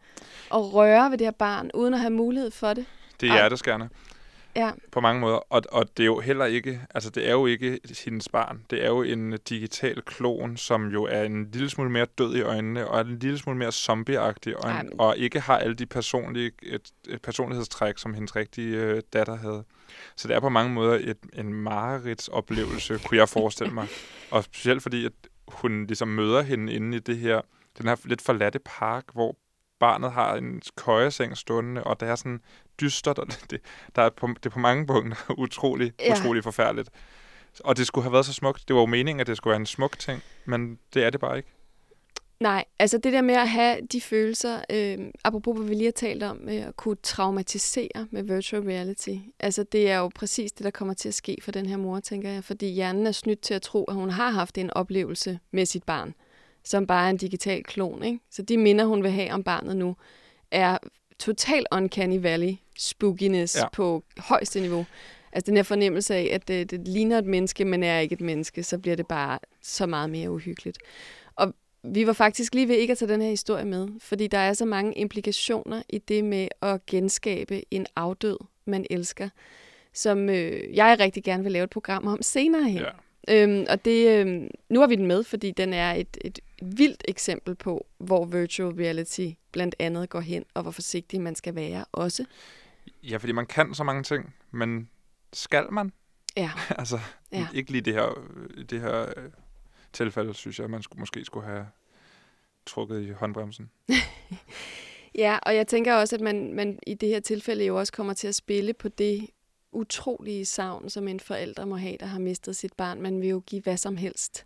og røre ved det her barn, uden at have mulighed for det. Det er hjerteskærende. Ja. På mange måder. Og, og det er jo heller ikke, altså det er jo ikke hendes barn. Det er jo en digital klon, som jo er en lille smule mere død i øjnene, og er en lille smule mere zombieagtig, og, en, og ikke har alle de personlige, et, et personlighedstræk, som hendes rigtige øh, datter havde. Så det er på mange måder et, en mareridsoplevelse, kunne jeg forestille mig. Og specielt fordi, at hun ligesom møder hende inde i det her, den her lidt forladte park, hvor barnet har en køjeseng stående, og det er sådan dystert, og det, der er på, det er på mange punkter utrolig, ja. utrolig forfærdeligt. Og det skulle have været så smukt. Det var jo meningen, at det skulle være en smuk ting, men det er det bare ikke. Nej, altså det der med at have de følelser, øh, apropos hvad vi lige har talt om, med at kunne traumatisere med virtual reality, altså det er jo præcis det, der kommer til at ske for den her mor, tænker jeg, fordi hjernen er snydt til at tro, at hun har haft en oplevelse med sit barn, som bare er en digital klon, ikke? Så de minder, hun vil have om barnet nu, er total uncanny valley spookiness ja. på højeste niveau. Altså den her fornemmelse af, at det, det ligner et menneske, men er ikke et menneske, så bliver det bare så meget mere uhyggeligt. Vi var faktisk lige ved ikke at tage den her historie med, fordi der er så mange implikationer i det med at genskabe en afdød, man elsker, som øh, jeg rigtig gerne vil lave et program om senere hen. Ja. Øhm, og det, øhm, nu har vi den med, fordi den er et, et vildt eksempel på, hvor virtual reality blandt andet går hen, og hvor forsigtig man skal være også. Ja, fordi man kan så mange ting, men skal man? Ja. altså, ja. ikke lige det her, det her øh, tilfælde, synes jeg, man skulle, måske skulle have trukket i håndbremsen. ja, og jeg tænker også, at man, man i det her tilfælde jo også kommer til at spille på det utrolige savn, som en forælder må have, der har mistet sit barn. Man vil jo give hvad som helst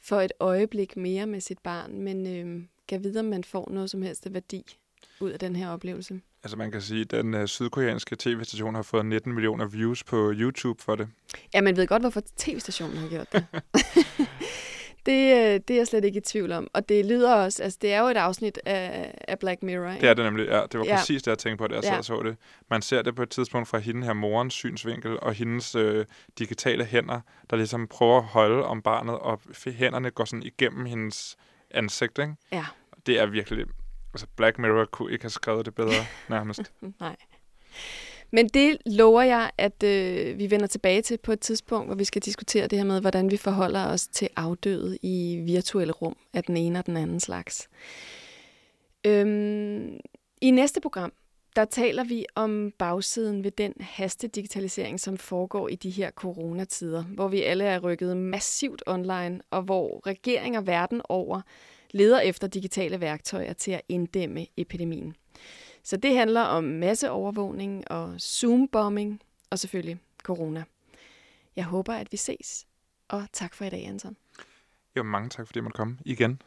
for et øjeblik mere med sit barn, men øh, kan vide, om man får noget som helst værdi ud af den her oplevelse. Altså man kan sige, at den uh, sydkoreanske tv-station har fået 19 millioner views på YouTube for det. Ja, man ved godt, hvorfor tv-stationen har gjort det. Det, øh, det er jeg slet ikke i tvivl om. Og det lyder også, altså det er jo et afsnit af, af Black Mirror. Ikke? Det er det nemlig, ja. Det var ja. præcis det, jeg tænkte på, da jeg ja. så det. Man ser det på et tidspunkt fra hende her morens synsvinkel, og hendes øh, digitale hænder, der ligesom prøver at holde om barnet, og hænderne går sådan igennem hendes ansigt, ikke? Ja. Det er virkelig... Altså, Black Mirror kunne ikke have skrevet det bedre, nærmest. Nej. Men det lover jeg, at øh, vi vender tilbage til på et tidspunkt, hvor vi skal diskutere det her med, hvordan vi forholder os til afdøde i virtuelle rum af den ene og den anden slags. Øhm, I næste program, der taler vi om bagsiden ved den hastedigitalisering, som foregår i de her coronatider, hvor vi alle er rykket massivt online, og hvor regeringer verden over leder efter digitale værktøjer til at inddæmme epidemien. Så det handler om masseovervågning og Zoom-bombing og selvfølgelig corona. Jeg håber, at vi ses, og tak for i dag, Anton. Jo, mange tak, fordi jeg måtte komme igen.